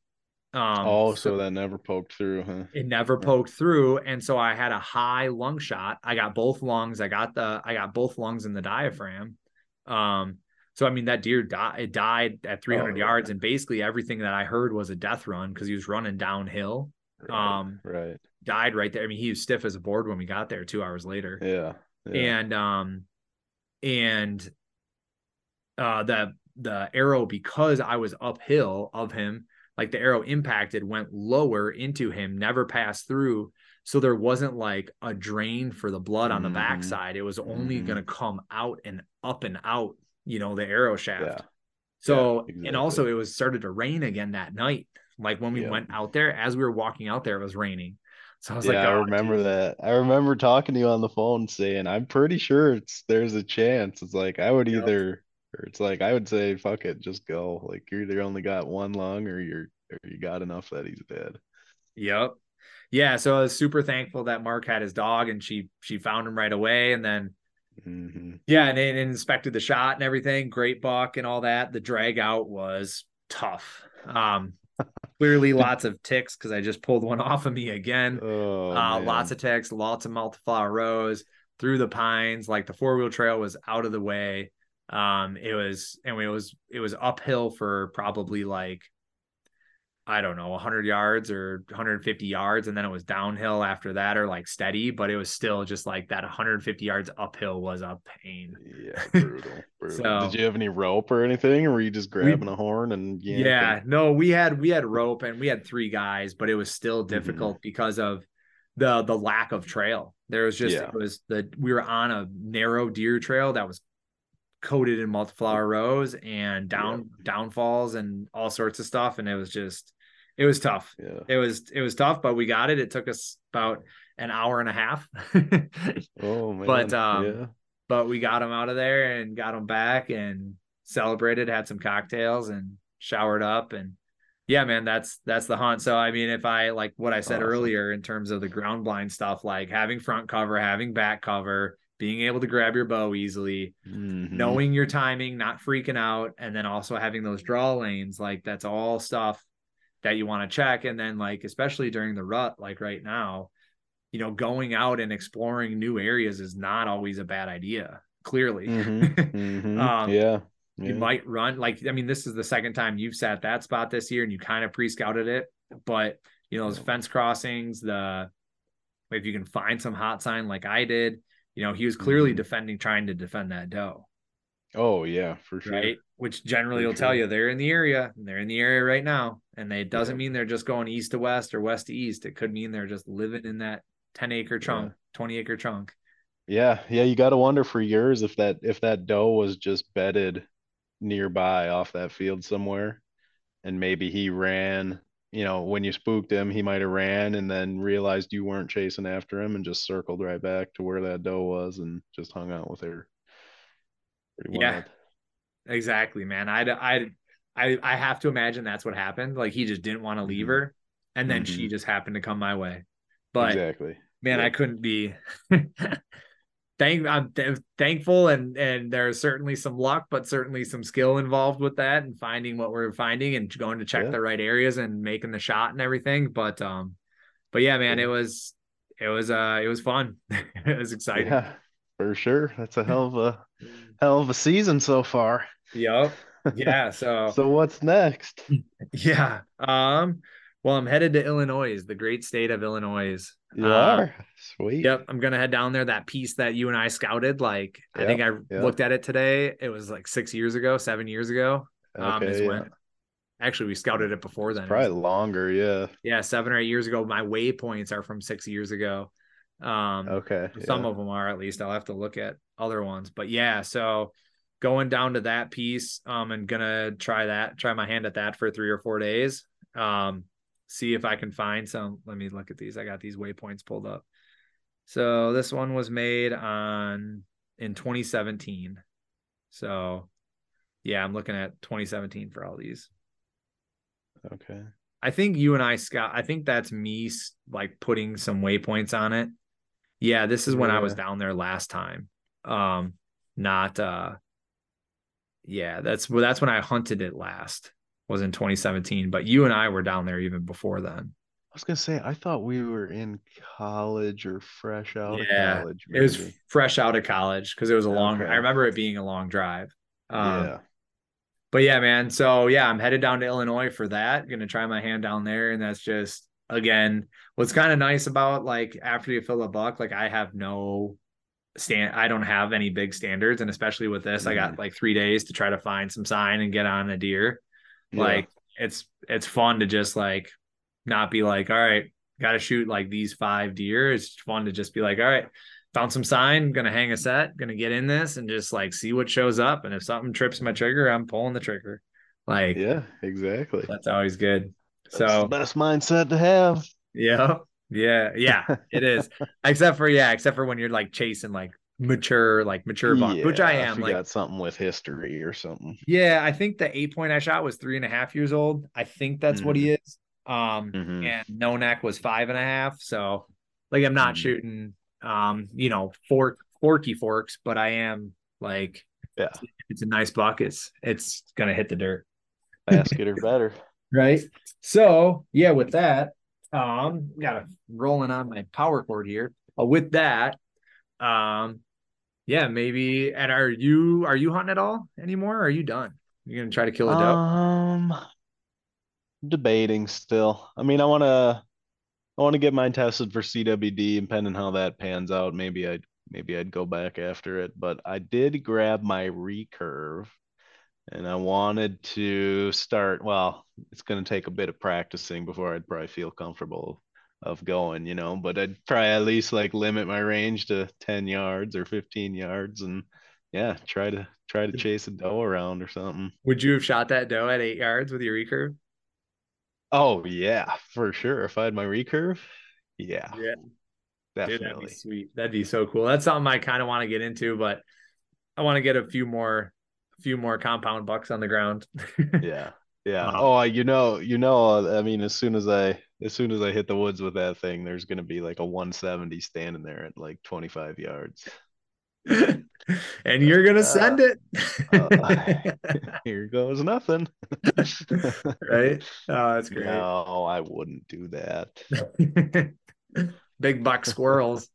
Um, oh so that never poked through huh it never poked through, and so I had a high lung shot. I got both lungs. I got the I got both lungs in the diaphragm. Um, so I mean that deer died. It died at 300 Oh, yeah. yards, and basically everything that I heard was a death run because he was running downhill right, um, right died right there. I mean, he was stiff as a board when we got there two hours later. yeah, yeah. And um and uh the the arrow because I was uphill of him, like the arrow impacted, went lower into him, never passed through. So there wasn't like a drain for the blood on the Mhm. backside. It was only Mhm. gonna come out and up and out, you know, the arrow shaft. yeah So Yeah, and also it was started to rain again that night. Like when we Yeah. went out there, as we were walking out there, it was raining. So I was yeah, like, I "Oh, remember dude." that. I remember talking to you on the phone saying, I'm pretty sure it's there's a chance. It's like I would Yep. either or it's like I would say, fuck it, just go. Like you either only got one lung or you're or you got enough that he's dead. Yep. Yeah. So I was super thankful that Mark had his dog and she she found him right away. And then hmm yeah, and, and inspected the shot and everything. Great buck and all that. The drag out was tough. Um clearly lots of ticks because I just pulled one off of me again. Oh, uh lots of ticks, lots of multiflora rose through the pines. Like the four wheel trail was out of the way. Um, it was and it was it was uphill for probably like I don't know, 100 yards or 150 yards. And then it was downhill after that or like steady, but it was still just like that 150 yards uphill was a pain. Yeah, brutal. brutal. So- Did you have any rope or anything, or were you just grabbing a horn and yanking? Yeah, no, we had we had rope and we had three guys, but it was still Mm-hmm. difficult because of the the lack of trail. There was just Yeah. it was the we were on a narrow deer trail that was coated in multiflora rose and down downfalls and all sorts of stuff, and it was just it was tough. Yeah. It was it was tough, but we got it. It took us about an hour and a half. Oh man. But, um, yeah. but we got him out of there and got him back and celebrated, had some cocktails and showered up and yeah, man, that's that's the hunt. So I mean, if I like what I said Awesome. earlier in terms of the ground blind stuff, like having front cover, having back cover, being able to grab your bow easily, Mhm. knowing your timing, not freaking out, and then also having those draw lanes, like that's all stuff that you want to check. And then like especially during the rut, like right now, you know, going out and exploring new areas is not always a bad idea. Clearly, Mhm. Mhm. Um, yeah. you might run like I mean, this is the second time you've sat that spot this year, and you kind of pre-scouted it, but you know those fence crossings, the if you can find some hot sign like I did, you know, he was clearly Mhm. defending, trying to defend that doe Oh yeah, for sure. right? Which generally will tell mm-hmm. you they're in the area and they're in the area right now. And they, it doesn't Yeah. mean they're just going east to west or west to east. It could mean they're just living in that 10 acre chunk, 20 acre chunk. Yeah, yeah, you got to wonder for yours if that if that doe was just bedded nearby off that field somewhere, and maybe he ran. You know, when you spooked him, he might have ran and then realized you weren't chasing after him and just circled right back to where that doe was and just hung out with her. Pretty Yeah. wild. Exactly, man. I, I, I, I have to imagine that's what happened. Like he just didn't want to leave Mhm. her. And then she Mhm. just happened to come my way. But exactly. man, Yeah. I couldn't be thank I'm th- thankful and and there's certainly some luck, but certainly some skill involved with that and finding what we're finding and going to check Yeah. the right areas and making the shot and everything. But um, but yeah, man, Yeah. it was it was uh it was fun. it was exciting. For sure. That's a hell of a hell of a season so far. Yep. Yeah. So So what's next? yeah. Um. Well, I'm headed to Illinois, the great state of Illinois. You Uh, are sweet. Yep, I'm gonna head down there. That piece that you and I scouted, like I think I yeah. looked at it today. It was like six years ago, seven years ago. Um, is Okay, yeah. when actually we scouted it before then. It was- Probably longer, yeah. yeah, seven or eight years ago. My waypoints are from six years ago. Um, Okay. some yeah. of them are at least. I'll have to look at other ones, but yeah. So going down to that piece, um, and gonna try that, try my hand at that for three or four days. Um, see if I can find some. Let me look at these. I got these waypoints pulled up. So this one was made on in 2017. So yeah, I'm looking at 2017 for all these. Okay. I think you and I, Scott, I think that's me like putting some waypoints on it. Yeah, this is when I was down there last time. Um, not uh yeah, that's well, that's when I hunted it last, was in 2017. But you and I were down there even before then. I was gonna say I thought we were in college or fresh out Yeah, of college. It was fresh out of college because it was a long Okay. I remember it being a long drive. Um, yeah. but yeah, man. So yeah, I'm headed down to Illinois for that. Gonna try my hand down there, and that's just again what's kind of nice about like after you fill a buck, like I have no stand, I don't have any big standards, and especially with this, I got mm. like three days to try to find some sign and get on a deer. Yeah. Like it's it's fun to just like not be like, all right, got to shoot like these five deer. It's fun to just be like, all right, found some sign, gonna hang a set, gonna get in this and just like see what shows up. And if something trips my trigger, I'm pulling the trigger. Like yeah, exactly. that's always good. That's the So best mindset to have. yeah, yeah, yeah, it is. except for yeah, except for when you're like chasing like mature, like mature buck, which I am. Like got something with history or something. yeah, I think the eight point I shot was three and a half years old. I think that's what he is. Um Mhm. and no neck was five and a half. So like I'm not Mhm. shooting um, you know, fork forky forks, but I am like Yeah. it's a nice buck. It's it's gonna hit the dirt. Basket or better. Right. So yeah, with that, um, got a rolling on my power cord here. Uh, with that, um, yeah, maybe. And are you are you hunting at all anymore? Or are you done? You're gonna try to kill a doe? Um debating still. I mean, I want to I want to get mine tested for CWD, and depending how that pans out, maybe I'd maybe I'd go back after it. But I did grab my recurve, and I wanted to start. Well, it's going to take a bit of practicing before I'd probably feel comfortable of going, you know. But I'd try at least like limit my range to ten yards or fifteen yards, and yeah, try to try to chase a doe around or something. Would you have shot that doe at eight yards with your recurve? Oh yeah, for sure. If I had my recurve, yeah. Yeah. Definitely. Dude, that'd be sweet. That'd be so cool. That's something I kind of want to get into, but I want to get a few more few more compound bucks on the ground. yeah. Yeah. oh, you know, you know, I mean, as soon as I as soon as I hit the woods with that thing, there's gonna be like a 170 standing there at like 25 yards. and you're gonna send it. uh, here goes nothing. right? Oh, that's great. No, I wouldn't do that. Big buck squirrels.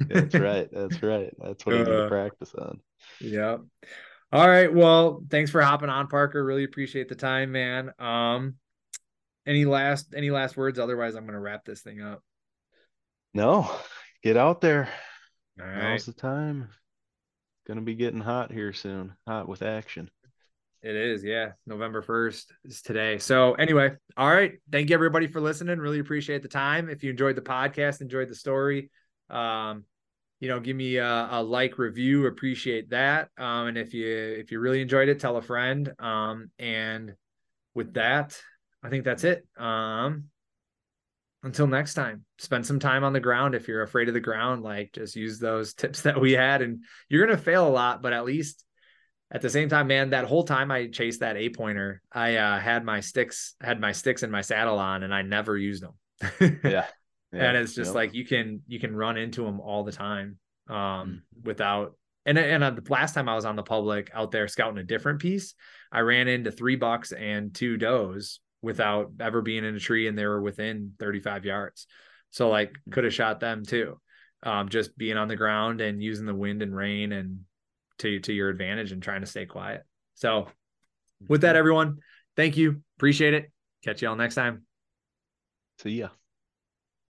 that's right. That's right. That's what uh, I need to practice on. Yep. All right. Well, thanks for hopping on, Parker. Really appreciate the time, man. Um, any last any last words? Otherwise, I'm gonna wrap this thing up. No, get out there. All right. Now's the time gonna be getting hot here soon. Hot with action. It is, yeah. November 1st is today. So, anyway, all right. Thank you everybody for listening. Really appreciate the time. If you enjoyed the podcast, enjoyed the story, um, you know, give me a, a like review. Appreciate that. Um, and if you if you really enjoyed it, tell a friend. Um, and with that, I think that's it. Um, until next time spend some time on the ground if you're afraid of the ground like just use those tips that we had and you're to fail a lot but at least at the same time man that whole time i chased that eight pointer i uh, had my sticks had my sticks in my saddle on and i never used them yeah. Yeah. and it's just like you can you can run into them all the time um mm-hmm. without and and uh, the last time I was on the public out there scouting a different piece, I ran into three bucks and two does without ever being in a tree and they were within 35 yards. So like could have shot them too. Um, just being on the ground and using the wind and rain and to to your advantage and trying to stay quiet. So with that, everyone, thank you. Appreciate it. Catch you all next time. See ya.